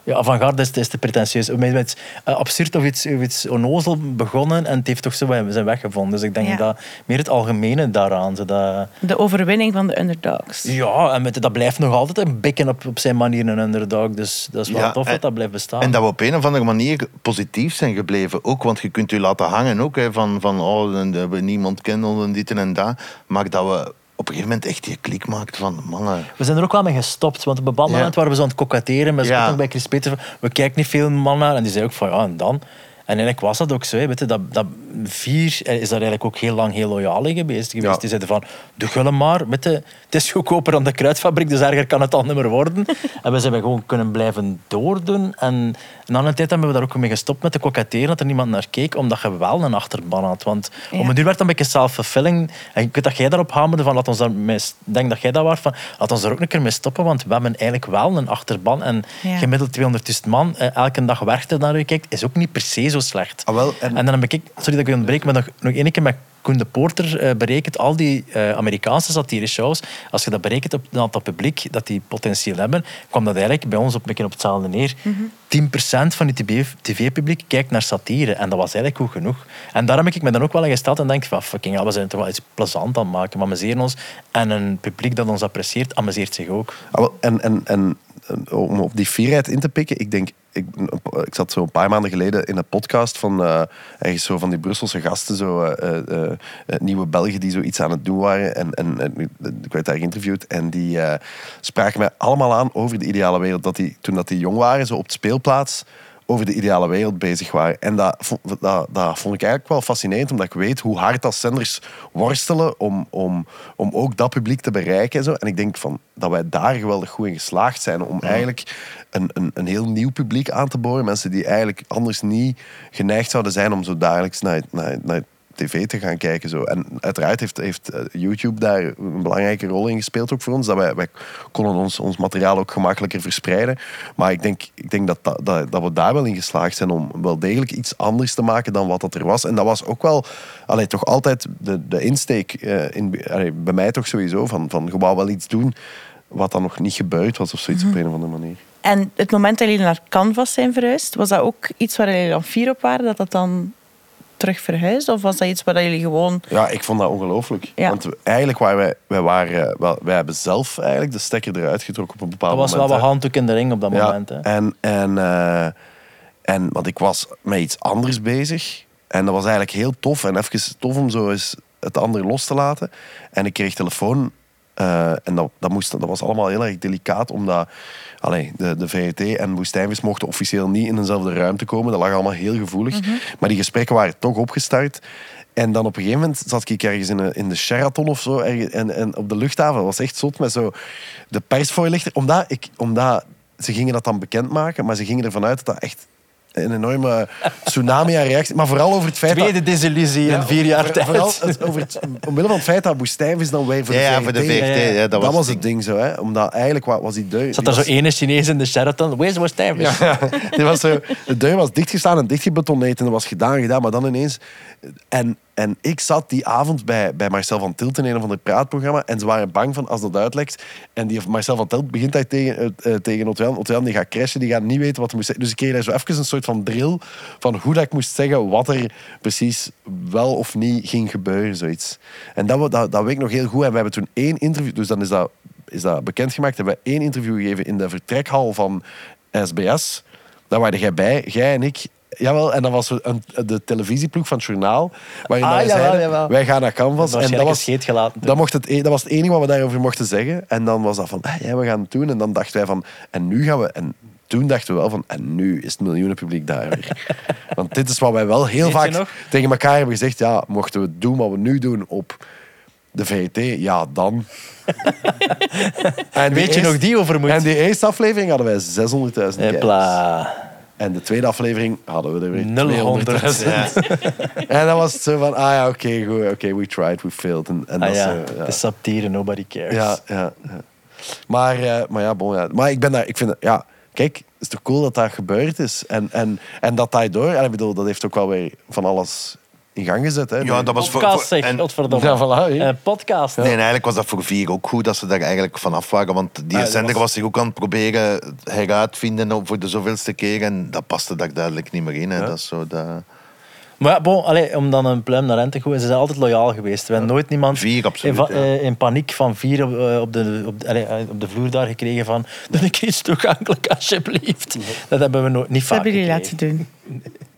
Ja, avant-garde is, is te pretentieus. Met iets uh, absurd of iets, of iets onnozel begonnen en het heeft toch zo zijn weg gevonden. Dus ik denk Ja. dat meer het algemene daaraan. Zo dat, De overwinning van de underdogs. ja, en met, dat blijft nog altijd een bikken op, op zijn manier een underdog. Dus dat is wel Ja, tof en- dat dat blijft bestaan. En dat we op een of andere manier positief zijn gebleven. Ook, want je kunt u laten hangen ook, hè, van, van oh, eh, niemand kennen ons en dit en dat. Maar dat we op een gegeven moment echt die klik maakt van mannen. We zijn er ook wel mee gestopt, want op een bepaald Ja. moment waren we zo aan het koketteren met Ja. bij Chris Peter. We kijken niet veel man naar. En die zei ook van, ja, en dan? En eigenlijk was dat ook zo. Hè. Weet je, dat, dat vier eh, is daar eigenlijk ook heel lang heel loyaal in geweest. geweest. Ja. Die zeiden van, de gulle maar. Weet je, het is goedkoper dan de kruidfabriek, dus erger kan het al niet meer worden. en we zijn gewoon kunnen blijven doordoen. En na een tijd hebben we daar ook mee gestopt met te koketteren, dat er niemand naar keek, omdat je wel een achterban had. Want Ja. op een duur werd het een beetje self-fulfilling. En ik weet dat jij daarop hamerde, van, laat ons daar mee, denk dat jij dat was, van, laat ons er ook een keer mee stoppen, want we hebben eigenlijk wel een achterban. En Ja. gemiddeld 200.000 man, eh, elke dag werkt er naar je kijkt, is ook niet per zo slecht. Ah, wel, en- en, dan heb ik, sorry dat ik je ontbreek, maar nog, nog één keer met Koen de Porter eh, berekend, al die eh, Amerikaanse satire-shows, als je dat berekent op het aantal publiek dat die potentieel hebben, kwam dat eigenlijk bij ons op, een op hetzelfde neer. 10% van die tv-publiek kijkt naar satire. En dat was eigenlijk goed genoeg. En daar heb ik me dan ook wel in gesteld en denk van, fucking, ja, we zijn toch wel iets plezant aan het maken. We amuseren ons. En een publiek dat ons apprecieert, amuseert zich ook. Ah, wel, en, en en om op die fierheid in te pikken, ik denk, ik, ik zat zo een paar maanden geleden in een podcast van eh, ergens zo van die Brusselse gasten, zo eh, eh, eh, nieuwe Belgen die zoiets aan het doen waren. En, en, ik werd daar geïnterviewd en die eh, spraken mij allemaal aan over de ideale wereld. Dat die, toen dat die jong waren, zo op de speelplaats, over de ideale wereld bezig waren. En dat, dat, dat vond ik eigenlijk wel fascinerend, omdat ik weet hoe hard dat zenders worstelen om, om, om ook dat publiek te bereiken. En, zo. en ik denk van, dat wij daar geweldig goed in geslaagd zijn om eigenlijk een, een, een heel nieuw publiek aan te boren. Mensen die eigenlijk anders niet geneigd zouden zijn om zo dagelijks naar, naar, naar tv te gaan kijken. Zo. En uiteraard heeft, heeft eh, YouTube daar een belangrijke rol in gespeeld ook voor ons. Dat wij, wij konden ons, ons materiaal ook gemakkelijker verspreiden. Maar ik denk, ik denk dat, dat, dat, we daar wel in geslaagd zijn om wel degelijk iets anders te maken dan wat dat er was. En dat was ook wel allee, toch altijd de, de insteek eh, in, allee, bij mij toch sowieso van, van je wou wel iets doen wat dan nog niet gebeurd was of zoiets op een of andere manier. En het moment dat jullie naar Canvas zijn verhuisd, was dat ook iets waar jullie dan fier op waren, dat dat dan terug verhuisde? Of was dat iets waar jullie gewoon... Ja, ik vond dat ongelooflijk. Ja. Want eigenlijk waren wij, wij, waren, wel, wij hebben zelf eigenlijk de stekker eruit getrokken op een bepaald Dat was moment. wel wat handdoek in de ring op dat Ja, moment. Hè. En, en, eh, en want ik was met iets anders bezig. En dat was eigenlijk heel tof. En even tof om zo eens het andere los te laten. En ik kreeg telefoon. Eh, en dat, dat, moest, dat was allemaal heel erg delicaat, omdat allee, de, de VRT en Woestijnvis mochten officieel niet in dezelfde ruimte komen. Dat lag allemaal heel gevoelig. Maar die gesprekken waren toch opgestart. En dan op een gegeven moment zat ik ergens in, een, in de Sheraton of zo. ergens- En, en op de luchthaven. Dat was echt zot met zo de persvoorlichter. Omdat, ik, omdat ze gingen dat dan bekendmaken, maar ze gingen ervan uit dat dat echt een enorme tsunami aan reactie... Maar vooral over het feit dat... Tweede desillusie in Ja, vier jaar tijd. Vooral het, over het, omwille van het feit dat Woestijnvis dan wij voor de Ja, ja, VRT... voor de ja, ja. Ja, Dat, dat, was, het het ding zo, hè. Omdat eigenlijk wa- was die deur... Zat er zo ene Chinees in de Sheraton? Where's Davis? ja, die was zo, de deur was dichtgestaan en dichtgebetoneerd en dat was gedaan, gedaan. Maar dan ineens... En, en ik zat die avond bij, bij Marcel van Tilt in een van de praatprogramma en ze waren bang van als dat uitlekt. En die Marcel van Tilt begint daar tegen, eh, eh, tegen die gaat crashen, die gaat niet weten wat hij moest zeggen. Dus ik kreeg daar zo even een soort van drill van hoe dat ik moest zeggen wat er precies wel of niet ging gebeuren. Zoiets. En dat, dat, dat weet ik nog heel goed. En we hebben toen één interview, dus dan is dat, is dat bekendgemaakt, hebben we één interview gegeven in de vertrekhal van SBS. Daar waren jij bij, jij en ik. Jawel, en dan was er een, de televisieploeg van het journaal. Waarin Ah, jawel, zeiden, jawel. wij gaan naar Canvas. En dat was, scheet gelaten. dat, mocht het, e- dat was het enige wat we daarover mochten zeggen. En dan was dat van, ah, ja, we gaan het doen. En dan dachten wij van, en nu gaan we... En toen dachten we wel van, en nu is het miljoenenpubliek daar weer. Want dit is wat wij wel heel vaak nog? tegen elkaar hebben gezegd. Ja, mochten we doen wat we nu doen op de VRT, ja, dan. en Weet je nog die overmoed? En die eerste aflevering hadden wij 600.000 kijkers. En de tweede aflevering hadden we er weer 000. 200.000. En dan was het zo van, ah ja, oké, goed, oké, we tried, we failed. En, en Ah dat ja, is, eh, satire, nobody cares. ja, ja, ja. Maar, eh, maar ja, bon, ja. Maar ik ben daar, ik vind, het- ja, kijk, het is toch cool dat dat gebeurd is. En, en, en dat daardoor, en ik bedoel, dat heeft ook wel weer van alles in gang gezet. Hè. Ja, dat was voor... Podcast voor- en- godverdomme. Ja, voilà, hè. Een podcast. Nee, en eigenlijk was dat voor vier ook goed dat ze daar eigenlijk vanaf waren. Want die Ah, dat zender was- was zich ook aan het proberen heruitvinden op- voor de zoveelste keer. En dat paste daar duidelijk niet meer in. Hè. Dat is zo dat... Maar ja, bon, allee, om dan een pluim naar hen te gooien, ze zijn altijd loyaal geweest. We hebben nooit niemand Vier, absoluut, in, ja. eh, in paniek van vier op, eh, op, de, op, eh, op de vloer daar gekregen van doe ik iets toegankelijk alsjeblieft. Dat hebben we nooit, niet Dat vaak hebben jullie laten doen.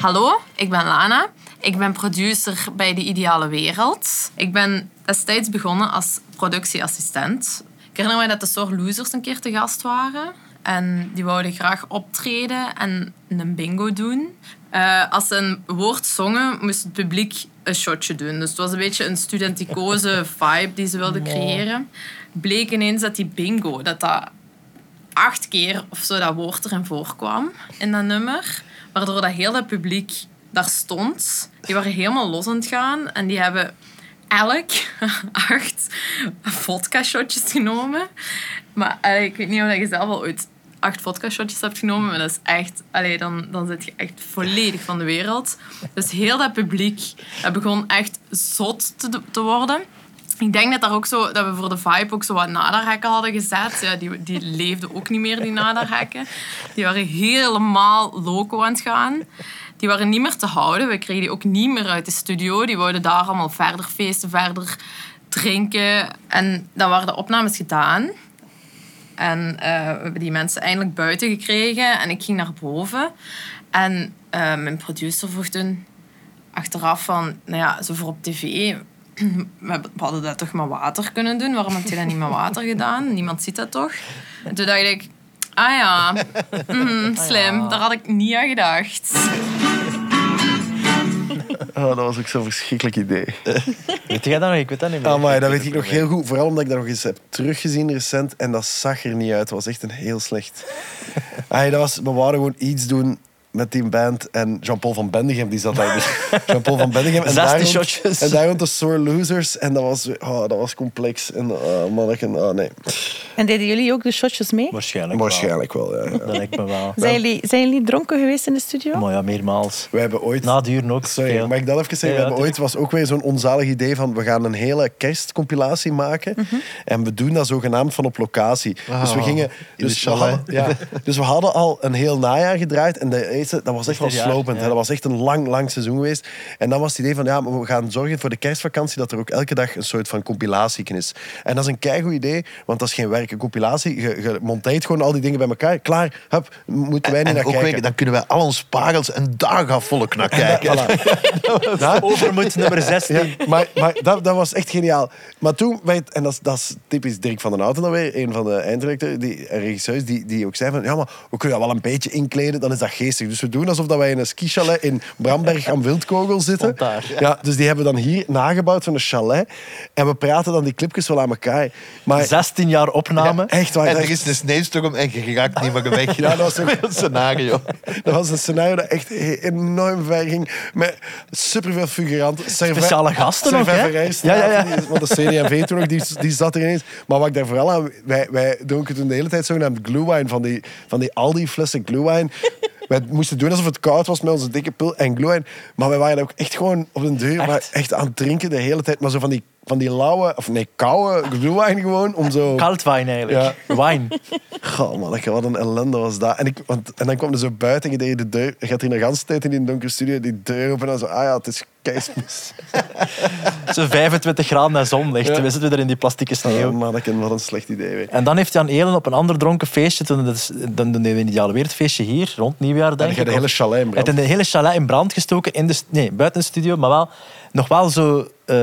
Hallo, ik ben Lana. Ik ben producer bij De Ideale Wereld. Ik ben destijds begonnen als productieassistent. Ik herinner me dat de Soor Losers een keer te gast waren. En die wouden graag optreden en een bingo doen. Eh, als ze een woord zongen, moest het publiek een shotje doen. Dus het was een beetje een studenticoze vibe die ze wilden creëren. Bleek ineens dat die bingo, dat dat acht keer of zo dat woord erin voorkwam in dat nummer. Waardoor dat heel dat publiek daar stond. Die waren helemaal los aan het gaan. En die hebben elk acht vodka-shotjes genomen. Maar eh, ik weet niet of je zelf al ooit acht vodka-shotjes hebt genomen. Maar dat is echt... Allee, dan, dan zit je echt volledig van de wereld. Dus heel dat publiek dat begon echt zot te, te worden. Ik denk dat, daar ook zo, dat we voor de vibe ook zo wat naderhekken hadden gezet. Ja, die, die leefden ook niet meer, die naderhekken. Die waren helemaal loco aan het gaan. Die waren niet meer te houden. We kregen die ook niet meer uit de studio. Die wouden daar allemaal verder feesten, verder drinken. En dan waren de opnames gedaan. En eh, we hebben die mensen eindelijk buiten gekregen. En ik ging naar boven. En eh, mijn producer vroeg toen achteraf van... Nou ja, zo voor op tv... We hadden dat toch met water kunnen doen? Waarom heb je dat niet met water gedaan? Niemand ziet dat toch? En toen dacht ik... Ah ja, mhm, slim. Daar had ik niet aan gedacht. Oh, dat was ook zo'n verschrikkelijk idee. Weet jij dat nog? Ik weet dat niet meer. Ah, maar dat weet ik nog heel goed. Vooral omdat ik dat nog eens heb teruggezien recent. En dat zag er niet uit. Het was echt een heel slecht... Ay, dat was, we wouden gewoon iets doen met die band. En Jean-Paul van Bendigem, die zat daar. Dus Jean-Paul van Bendigem. En 16 daar rond- shotjes. En daar rond de Sore Losers. En dat was, oh, dat was complex. En oh, manneke, oh nee. En deden jullie ook de shotjes mee? Waarschijnlijk Waarschijnlijk wel, ja. ja. wel. Dat lijkt me wel. Zijn jullie, zijn jullie dronken geweest in de studio? Maar ja, meermaals. We hebben ooit... Na duren ook. Sorry, veel. mag ik dat even zeggen? Ja, we ja, hebben ooit was ook weer zo'n onzalig idee van we gaan een hele kerstcompilatie maken en we doen dat zogenaamd van op locatie. dus we gingen, in de dus we, chalet. hadden, ja, dus we hadden al een heel najaar gedraaid en de dat was echt wel slopend. ja. Dat was echt een lang, lang seizoen geweest. En dan was het idee van ja, maar we gaan zorgen voor de kerstvakantie dat er ook elke dag een soort van compilatie is. En dat is een keigoed idee, want dat is geen werk. Een compilatie, je, je monteert gewoon al die dingen bij elkaar. Klaar, hup, moeten wij niet En naar kijken. weer, dan kunnen wij al onze parels een dag af volk naar kijken. Voilà. Ja, Overmoed nummer 16. Ja, maar maar dat, dat was echt geniaal. Maar toen, en dat is, dat is typisch Dirk van den Houten dan weer, een van de eindredacteurs die, en regisseurs, die, die ook zei van, ja, maar we kunnen dat wel een beetje inkleden, dan is dat geestig. Dus we doen alsof dat wij in een skichalet in Bramberg aan Wildkogel zitten. Daar. Ja, dus die hebben we dan hier nagebouwd van een chalet. En we praten dan die clipjes wel aan elkaar. Maar 16 jaar opname. echt waar. En er is een sneeuwstorm en je raakt niet meer weg. Ja, dat was ook- een scenario. Dat was een scenario dat echt enorm ver ging. Met superveel figuranten. Serve- Speciale gasten ook, hè? Ja, ja, ja. Want de CD&V toen nog, die, die zat er ineens. Maar wat ik daar vooral aan... Wij, wij dronken toen de hele tijd zogenaamd glühwein. Van die, van die Aldi-flessen glühwein. Wij moesten doen alsof het koud was met onze dikke pil en glühwein. Maar wij waren ook echt gewoon op de deur maar echt aan het drinken de hele tijd. Maar zo van die, van die lauwe... Of nee, koude glühwein gewoon. Om zo... Kaldwijn eigenlijk. Wijn. Goh, man, wat een ellende was dat. En, ik, want, en dan kwam er zo buiten en je deed de deur. Je gaat hier de hele tijd in die donkere studio die deur open en zo. Ah ja, het is keismoes. Zo 25 graden en zonlicht. Ja. We zitten weer in die plastieke sneeuw. Oh, man, wat een slecht idee. Weer. En dan heeft Jan Elen op een ander dronken feestje, toen, dat dan doen we een ideale wereldfeestje hier, rond nieuwjaar denk En ik. de hele chalet in Hij brand. heeft een hele chalet in brand gestoken, in de, nee, buiten de studio, maar wel nog wel zo, eh,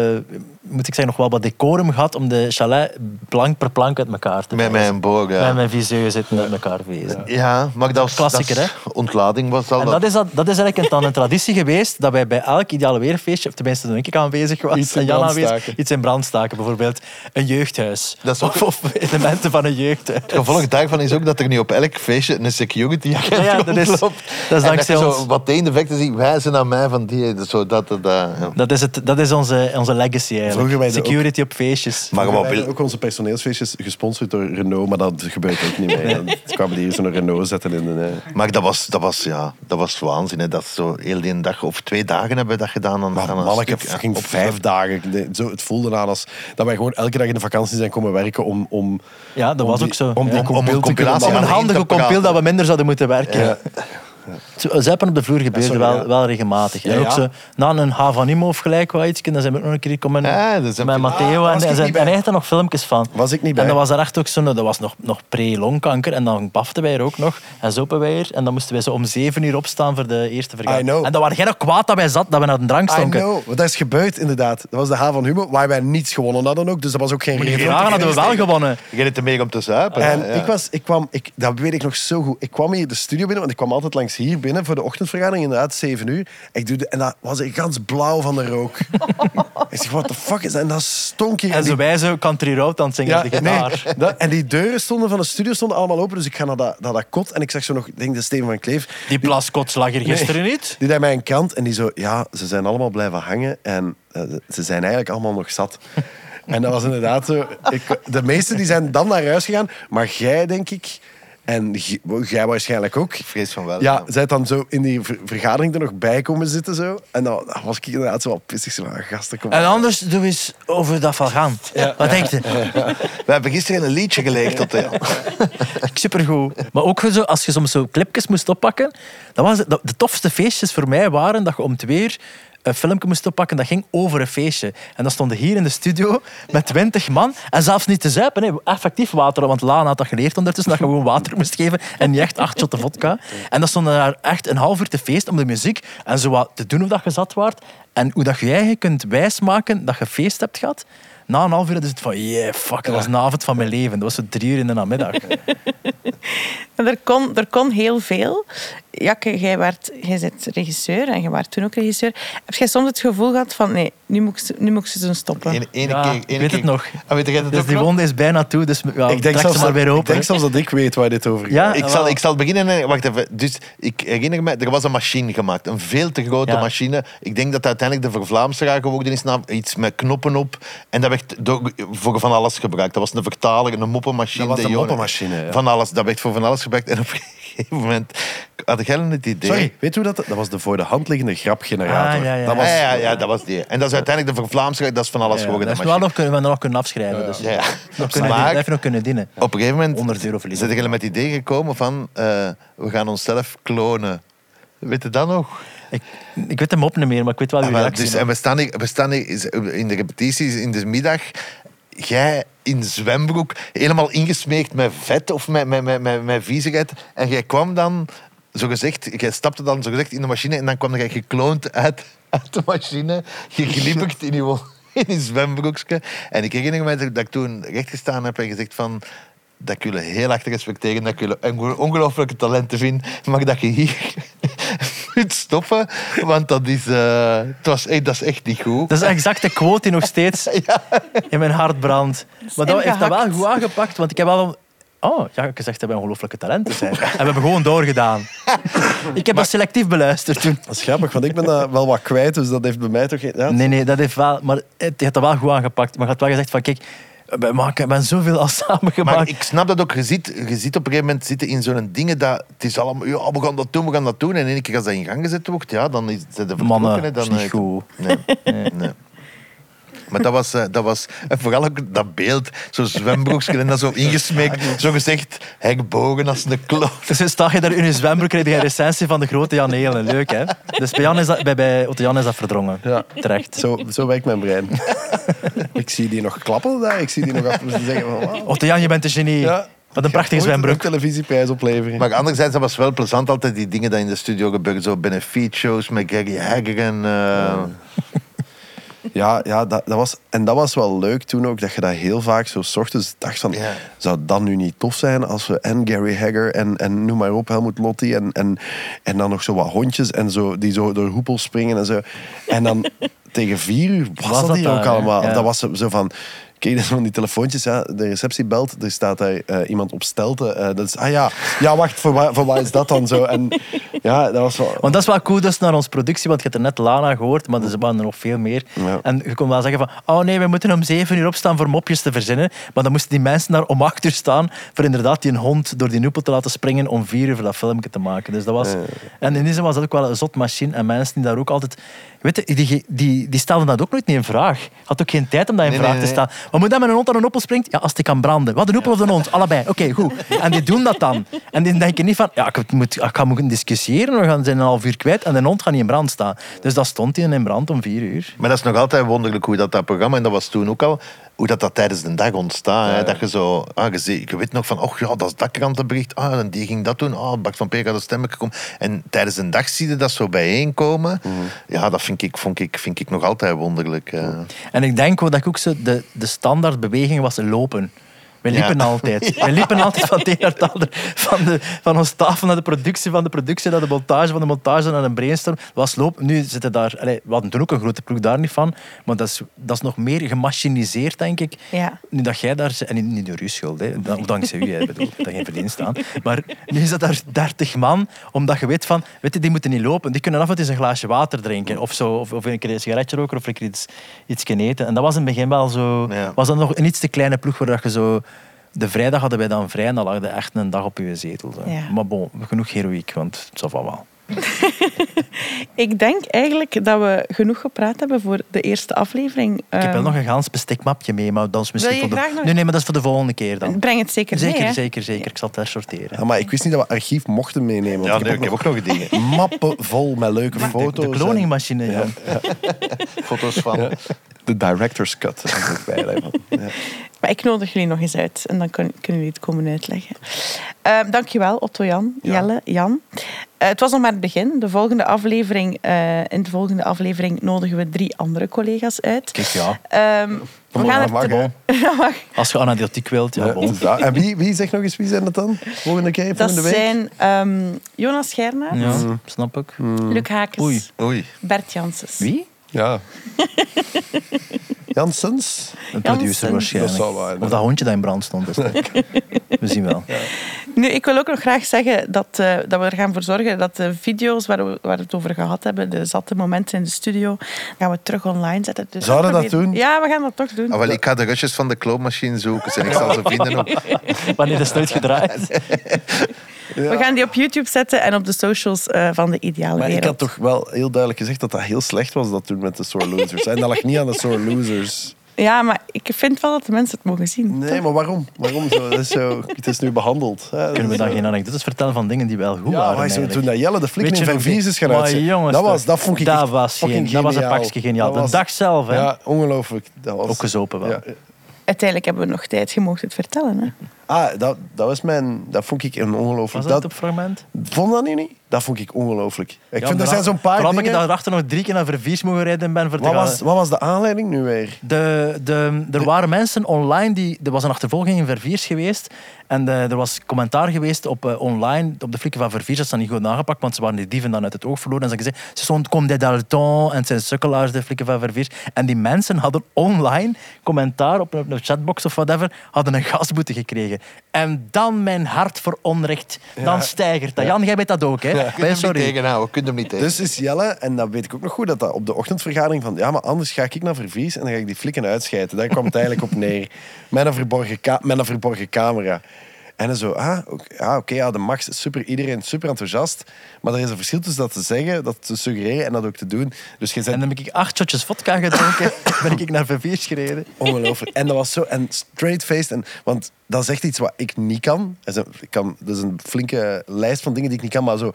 moet ik zeggen, nog wel wat decorum gehad om de chalet plank per plank uit elkaar te Met wijzen. mijn boog, ja. Met mijn viseur zitten uit elkaar wezen. Ja, maar dat was... Klassieker, dat is- Ontlading was al... En dat is, dat, dat is eigenlijk dan een traditie geweest, dat wij bij elk ideale weerfeestje, of tenminste toen ik aanwezig was, Iets in en Jan brand aanwezig, staken. iets in brand staken. Bijvoorbeeld een jeugdhuis. Dat is ook- of, of elementen van een jeugdhuis. Het gevolg daarvan is ook dat er nu op elk feestje een security agent Ja, ja, dat is- rondloopt. dat is En dankzij ons. Zo wat de effecten zien wijzen naar mij van die... Zo dat, dat, dat, ja. Dat is, het, dat is onze, onze legacy eigenlijk. Security op feestjes. Maar We hebben ook onze personeelsfeestjes gesponsord door Renault, maar dat gebeurt ook niet meer. Dan kwamen die hier zo'n Renault zetten in de... Maar dat was, dat was, ja, dat was waanzin. Hè. Dat zo heel die dag of twee dagen hebben we dat gedaan. Aan, Maar aan een man, ik heb op- vijf dagen. Zo, het voelde aan als dat wij gewoon elke dag in de vakantie zijn komen werken om... om Ja, dat om was die- ook zo. Om die Ja. Om- een Om handige compil dat we minder zouden moeten werken. Ja. Zo, Zuipen op de vloer gebeurde sorry, wel, ja. wel regelmatig. Ja, en ook ja. zo, na een Havanimo of gelijk wat iets, dan zijn we ook nog een keer komen Ja, met. Matteo Ah, en, en, zijn, hij had er nog filmpjes van. Was ik niet bij. En dat was er echt ook zo, dat was nog, nog pre-longkanker en dan baften wij er ook nog en zopen wij er. En dan moesten wij zo om zeven uur opstaan voor de eerste I vergadering. know. En dan waren jij nog kwaad dat wij zat, dat we naar de drank I stonken. know, want dat is gebeurd inderdaad. Dat was de H van Humo, waar wij niets gewonnen hadden ook. Dus dat was ook geen Die reden. vragen hadden we wel gewonnen. Je hebt er mee om te zuipen. En ja. ik, was, ik kwam, ik, dat weet ik nog zo goed. Ik kwam hier de studio binnen, want ik kwam altijd langs hier binnen voor de ochtendvergadering, inderdaad, 7 uur. Ik doe de, en dat was ik gans blauw van de rook. ik zeg, what the fuck is dat? En dat stonk hier. En En zo die- wij zo country road aan het zingen ja, op de gitaar. nee, dat- en die deuren stonden van de studio stonden allemaal open, dus ik ga naar dat, naar dat kot en ik zeg zo nog, ik denk de Steven van Kleef, Die plaskots lag hier gisteren niet. die mij een krant en die zo, ja, ze zijn allemaal blijven hangen en eh, ze zijn eigenlijk allemaal nog zat. En dat was inderdaad zo. Ik, de meesten die zijn dan naar huis gegaan, maar jij denk ik, en jij waarschijnlijk ook. Ik vrees van wel. Ja, zij dan zo in die ver- vergadering er nog bij komen zitten zo. En dan was ik inderdaad zo wat pissig. Zo, van, gasten, kom En anders doe eens over dat van gaan. Wat denk je? We hebben gisteren een liedje geleegd tot de... Supergoed. Maar ook zo, als je soms zo clipjes moest oppakken, dat was het- de tofste feestjes voor mij waren dat je om twee uur een filmpje moest oppakken dat ging over een feestje. En dan stonden hier in de studio met twintig man en zelfs niet te zuipen, nee, effectief water, want Lana had dat geleerd ondertussen, dat je gewoon water moest geven en niet echt acht shotten vodka. En dan stonden daar echt een half uur te feest om de muziek en zo wat te doen hoe dat je zat waart en hoe dat je eigenlijk kunt wijsmaken dat je feest hebt gehad. Na een half uur is het van, yeah, fuck, dat was een avond van mijn leven. Dat was zo drie uur in de namiddag. En er kon, er kon heel veel. Jakke, jij, werd, jij bent regisseur en je was toen ook regisseur. Heb jij soms het gevoel gehad van, nee, nu moet ik, ze- nu moet ik ze doen stoppen? Ene Ja, keer, ik ene weet keer- het nog. Ah, weet het Dus ook die nog? wonde is bijna toe, dus ja, ik, denk ze maar dat, weer ik open. denk zelfs dat ik weet waar dit over gaat. Ja, Ik zal, ik zal beginnen. en- Wacht even. Dus ik herinner me, er was een machine gemaakt. Een veel te grote Ja. machine. Ik denk dat dat uiteindelijk de vervlaamseraar geworden is. Iets met knoppen op. En dat werd door, voor van alles gebruikt. Dat was een vertaler, een moppenmachine. Dat was de een jongen- moppenmachine, ja. Van alles. Dat werd voor van alles gebruikt. En op een gegeven moment had ik helemaal het idee... Sorry, weet je hoe dat... Dat was de voor de hand liggende grapgenerator. Ah, ja, ja. Dat was, Ja, ja, ja, dat was die. En dat is uiteindelijk de vervlaamseraar. Dat is van alles Ja, geworden. dat is wel nog kunnen, we nog kunnen afschrijven. Dus. Ja, ja. Nog kunnen Maar- dienen, blijf nog kunnen dienen. Op een gegeven moment 100 euro verliezen. zijn jullie met het idee gekomen van eh, we gaan onszelf klonen. Weet je dat nog? Ik, ik weet de mop niet meer, maar ik weet wel Ah, wie reactie. dus, en we staan, hier, we staan hier in de repetities in de middag. Jij in zwembroek, helemaal ingesmeekt met vet of met, met, met, met, met viezigheid. En jij kwam dan, zo gezegd, jij stapte dan zo gezegd in de machine en dan kwam jij gekloond uit, uit de machine, geglibberd in je, in je zwembroekje. En ik herinner me dat ik toen rechtgestaan heb en gezegd van dat ik jullie heel hard respecteer dat ik jullie een ongelooflijke talenten vind, maar dat je hier moet stoppen, want dat is, eh, het was, echt- dat is echt niet goed. Dat is exact de quote die nog steeds in mijn hart brandt. Maar dat heeft dat wel goed aangepakt, want ik heb wel... Oh, ja, ik gezegd dat wij ongelooflijke talenten zijn. En we hebben gewoon doorgedaan. Ik heb dat selectief beluisterd toen. dat is grappig, want ik ben dat wel wat kwijt, dus dat heeft bij mij toch... geen- Ja, Nee, nee, dat heeft wel... Maar het heeft dat wel goed aangepakt. Maar je had wel gezegd van, kijk, we maken, we hebben zoveel al samen gemaakt. Maar ik snap dat ook. Je zit, je zit op een gegeven moment zitten in zo'n dingen dat het is allemaal, ja, we gaan dat doen, we gaan dat doen. En in één keer als dat in gang gezet wordt, ja, dan is het vertrokken. Mannen, dan, is niet eh, goed. Nee, nee. Maar dat was, eh, dat was en vooral ook dat beeld, zo'n zwembroekje en dat zo ingesmeekt, zo gezegd, hekbogen als een kloof. Dus sta je daar in je zwembroek krijg je een recensie van de grote Jan Helen. Leuk, hè? Dus bij, Jan is dat, bij, bij Otto Jan is dat verdrongen. Ja. Terecht. Zo, zo werkt mijn brein. ik zie die nog klappen daar. Ik zie die nog af en toe zeggen van... Otto Jan, je bent een genie. Ja. Wat een prachtige zwembroek. Een televisieprijs opleveren. Maar anderzijds, dat was wel plezant altijd, die dingen die in de studio gebeuren. Zo benefiet shows met Gary Hagger en... eh, Ja, ja dat, dat was, en dat was wel leuk toen ook, dat je dat heel vaak zo 's ochtends dacht van, Ja. zou dat nu niet tof zijn als we en Gary Hagger en, en noem maar op, Helmut Lotti en, en, en dan nog zo wat hondjes en zo, die zo door hoepels springen en zo. En dan tegen vier uur was, Was dat dat hier daar, ook allemaal. Ja. Dat was zo van, Kijk, dat van die telefoontjes, ja, de receptie belt, er staat daar eh, iemand op stelte. eh, dat is, ah ja, ja wacht, voor, wa- voor wat is dat dan zo? En ja, dat was wel... Want dat is wel cool dus naar onze productie, want je hebt er net Lana gehoord, maar er waren er nog veel meer. Ja. En je kon wel zeggen van, oh nee, we moeten om zeven uur opstaan voor mopjes te verzinnen. Maar dan moesten die mensen daar om acht uur staan voor inderdaad die een hond door die noepel te laten springen om vier uur voor dat filmpje te maken. Dus dat was... En in die zin was dat ook wel een zot machine. En mensen die daar ook altijd... Weet je, die, die, die stelden dat ook nooit niet in vraag. Had ook geen tijd om dat in Nee, vraag nee, te stellen. Wat moet dat met een hond aan een oppel springt? Ja, als die kan branden. Wat, de oppel of de hond? Allebei. Oké, goed. En die doen dat dan. En die denken niet van, ja, ik, moet, ik ga moeten discussiëren, we gaan zijn een half uur kwijt en de hond gaat niet in brand staan. Dus dat stond in brand om vier uur. Maar dat is nog altijd wonderlijk hoe dat, dat programma, en dat was toen ook al, hoe dat, dat tijdens de dag ontstaat. Hè? Dat je zo, ah, je, je weet nog van, oh ja, dat is dat krantenbericht, ah, en die ging dat doen, ah, Bart van Peer had een stemmetje. En tijdens de dag zie je dat zo bijeenkomen. Ja, dat vind ik, vond ik, vind ik nog altijd wonderlijk. En ik denk wel dat ik ook zo de, de standaardbeweging was lopen. We Ja. liepen altijd. We liepen altijd van het een naar het ander. Van, de, van ons tafel naar de productie, van de productie naar de montage, van de montage naar een brainstorm. Dat was lopen. Nu zitten daar... Allee, we hadden toen ook een grote ploeg daar niet van. Maar dat is, dat is nog meer gemachiniseerd, denk ik. Ja. Nu dat jij daar... En niet, niet door uw schuld, hè. Dan- dankzij u, hè. Bedoel, dat geen verdienst aan. Maar nu is dat daar 30 man, omdat je weet van... Weet je, die moeten niet lopen. Die kunnen af en toe eens een glaasje water drinken. Of, zo, of, of een keer een sigaretje roken, of een keer iets, iets eten. En dat was in het begin wel zo... Ja. Was dat nog een iets te kleine ploeg, waar dat je zo... De vrijdag hadden wij dan vrij en dan lag je echt een dag op je zetel. Zo. Ja. Maar bon, genoeg heroïek, want het zal van wel. Ik denk eigenlijk dat we genoeg gepraat hebben voor de eerste aflevering. Ik heb wel Ehm, nog een gans bestikmapje mee, maar dat is misschien je voor de... graag nog- Nee, nee, maar dat is voor de volgende keer dan. Breng het zeker, Zeker, mee. hè. zeker, zeker. Ik zal het hersorteren. Ja, maar ik wist niet dat we archief mochten meenemen. Ja, ik nee, heb ik heb ook nog dingen. mappen vol met leuke De, foto's. de en- kloningmachine, ja. Foto's van. Ja. De director's cut. Dat is ook bij, daarvan. Ja. Maar ik nodig jullie nog eens uit en dan kun- kunnen jullie het komen uitleggen. Ehm dankjewel, Otto Jan, Jelle, Jan. Eh, het was nog maar het begin. De volgende aflevering, eh, in de volgende aflevering nodigen we drie andere collega's uit. Kijk, ja. Ehm, we gaan dat mag, er. Dat. Als je anekdotiek wilt, ja, dat. En wie, wie zegt nog eens, wie zijn dat dan? Volgende keer, Dat volgende week? zijn ehm, Jonas Schernaert, Ja, snap ik. Luc Hakes, Oei. Oei. Bert Janssens. Wie? Ja. Janssens. Een Janssens? producer waarschijnlijk. Dat zal Of dat hondje dat in brand stond. Dus we zien wel. Nu, ik wil ook nog graag zeggen dat, eh, dat we er gaan voor zorgen dat de video's waar we, waar we het over gehad hebben, de zatte momenten in de studio, gaan we terug online zetten. Dus Zouden we dat doen? Ja, we gaan dat toch doen. Ah, wel, ik ga de rustjes van de kloonmachine zoeken en ik zal ze vinden op... Wanneer is het uitgedraaid? We gaan die op YouTube zetten en op de socials eh, van de ideale Maar ik had toch wel heel duidelijk gezegd dat dat heel slecht was dat toen met de Sore Losers. En dat lag niet aan de Sore Losers. Ja, maar ik vind wel dat de mensen het mogen zien. Nee, maar waarom? Waarom zo? Het is, zo, het is nu behandeld. hè. Kunnen we dan geen anekdotes vertellen van dingen die wel goed Ja, waren? zo, toen dat Jelle de flikker Weet in je Verviers is gaan jongens, dat, was, dat vond ik dat was, geen, dat was een pakje geniaal. Dat was- De dag zelf, hè? Ja, ongelooflijk. Dat was, Ook gezopen wel. Ja. Uiteindelijk hebben we nog tijd, je mocht het vertellen. Hè? Ah, dat, dat was mijn... Dat vond ik een Was ongelooflijk... dat Dat, het fragment? vond dat niet? Dat vond ik ongelooflijk. Ik Ja, vind, er zijn zo'n paar dingen... ik daarachter nog drie keer naar Verviers mogen rijden ben. Voor Wat gaan- was, wat was de aanleiding nu weer? De, de, er waren mensen online die. Er was een achtervolging in Verviers geweest. En eh, er was commentaar geweest op eh, online. Op de flikken van Verviers. Dat ze dat niet goed nagepakt. Want ze waren die dieven dan uit het oog verloren. En ze gezegd. Ze stond comme des Dalton. En het zijn sukkelaars, de flikken van Verviers. En die mensen hadden online commentaar op een chatbox of whatever. Hadden een gasboete gekregen. En dan mijn hart voor onrecht. Dan stijgert dat. Jan, jij weet dat ook, hè? Kun je Ben hem niet sorry. tegenhouden, kun je hem niet tegen. Dus is Jelle, en dat weet ik ook nog goed, dat dat op de ochtendvergadering van ja, maar anders ga ik naar Vervies en dan ga ik die flikken uitschijten. Daar kwam het eigenlijk op neer. Met een verborgen, ka- met een verborgen camera. En dan zo, ah, oké, oké, ja, de Max is super, iedereen super enthousiast. Maar er is een verschil tussen dat te zeggen, dat te suggereren en dat ook te doen. Dus je En dan heb ik acht shotjes vodka gedronken. ben ik naar Verviers gereden. ongelooflijk. En dat was zo, en straight-faced. En, want dat is echt iets wat ik niet kan. Dat is een, ik kan. dat is een flinke lijst van dingen die ik niet kan, maar zo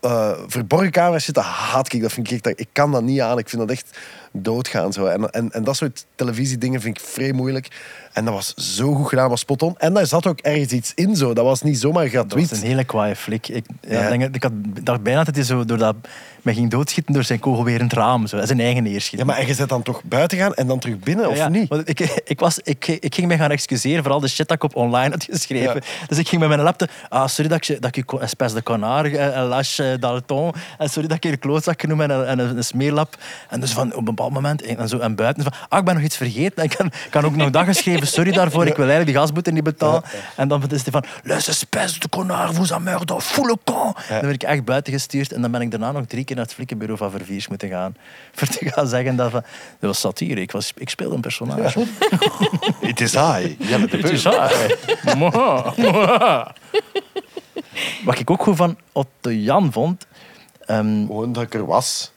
eh, verborgen camera's zitten, haat ik. Dat vind ik echt, ik kan dat niet aan. Ik vind dat echt doodgaan. Zo. En, en, en dat soort televisiedingen vind ik vrij moeilijk. En dat was zo goed gedaan, was spot on. En daar zat ook ergens iets in zo. Dat was niet zomaar Dat was gratuit. een hele kwaaie flik. Ik, ja. Denk, ik had, dacht bijna dat hij zo door dat, mij ging doodschieten door zijn kogel weer in het raam. Zo. Zijn eigen Ja, neerschieten. maar en je zit dan toch buiten gaan en dan terug binnen, of Ja, niet? want ik, ik, was, ik, ik ging me gaan excuseren voor al de shit dat ik op online had geschreven. Dus ik ging met mijn laptop... Ah, sorry dat ik, je- dat ik je espèce de connard, eh, lâche, uh, Dalton. En sorry dat ik je een klootzak genoem en, een, en een, een, smeerlap. En dus van op een bepaald moment, en, zo, en buiten, van, ah, ik ben nog iets vergeten. En ik kan, kan ook nog dag geschreven, sorry daarvoor, ik wil eigenlijk die gasboete niet betalen. En dan is hij van, les espèces de connard, vous en merde, foule. Dan ben ik echt buiten gestuurd en dan ben ik daarna nog drie keer naar het flikkenbureau van Verviers moeten gaan. Voor te gaan zeggen dat, van, dat was satire, ik, was, ik speelde een personage. Het is hij. Het is hij. Wat ik ook goed van Otto Jan vond... Um, Gewoon dat ik er was.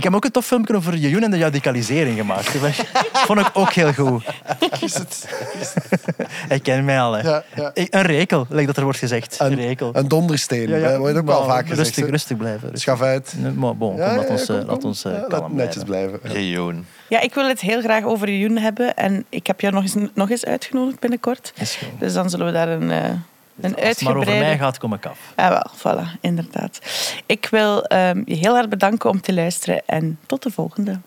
Ik heb ook een tof filmpje over Jejoen en de radicalisering gemaakt. Dat vond ik ook heel goed. Is het? Ik ken mij al. Hè. Ja, ja. Een rekel, lijkt dat er wordt gezegd. Een, rekel. Een dondersteen. Ja, ja. wordt ook wel vaak gezegd. Rustig, rustig blijven. Rustig. Schaf uit. Maar bon, kom, laat ons, kom, laat ons laat netjes blijven. Jejoen. Ja, ik wil het heel graag over Jejoen hebben. En ik heb jou nog eens, nog eens uitgenodigd binnenkort. Dus dan zullen we daar een... Uh, Als het maar over mij gaat, kom ik af. Ja, wel, voilà, inderdaad. Ik wil um, je heel hard bedanken om te luisteren en tot de volgende.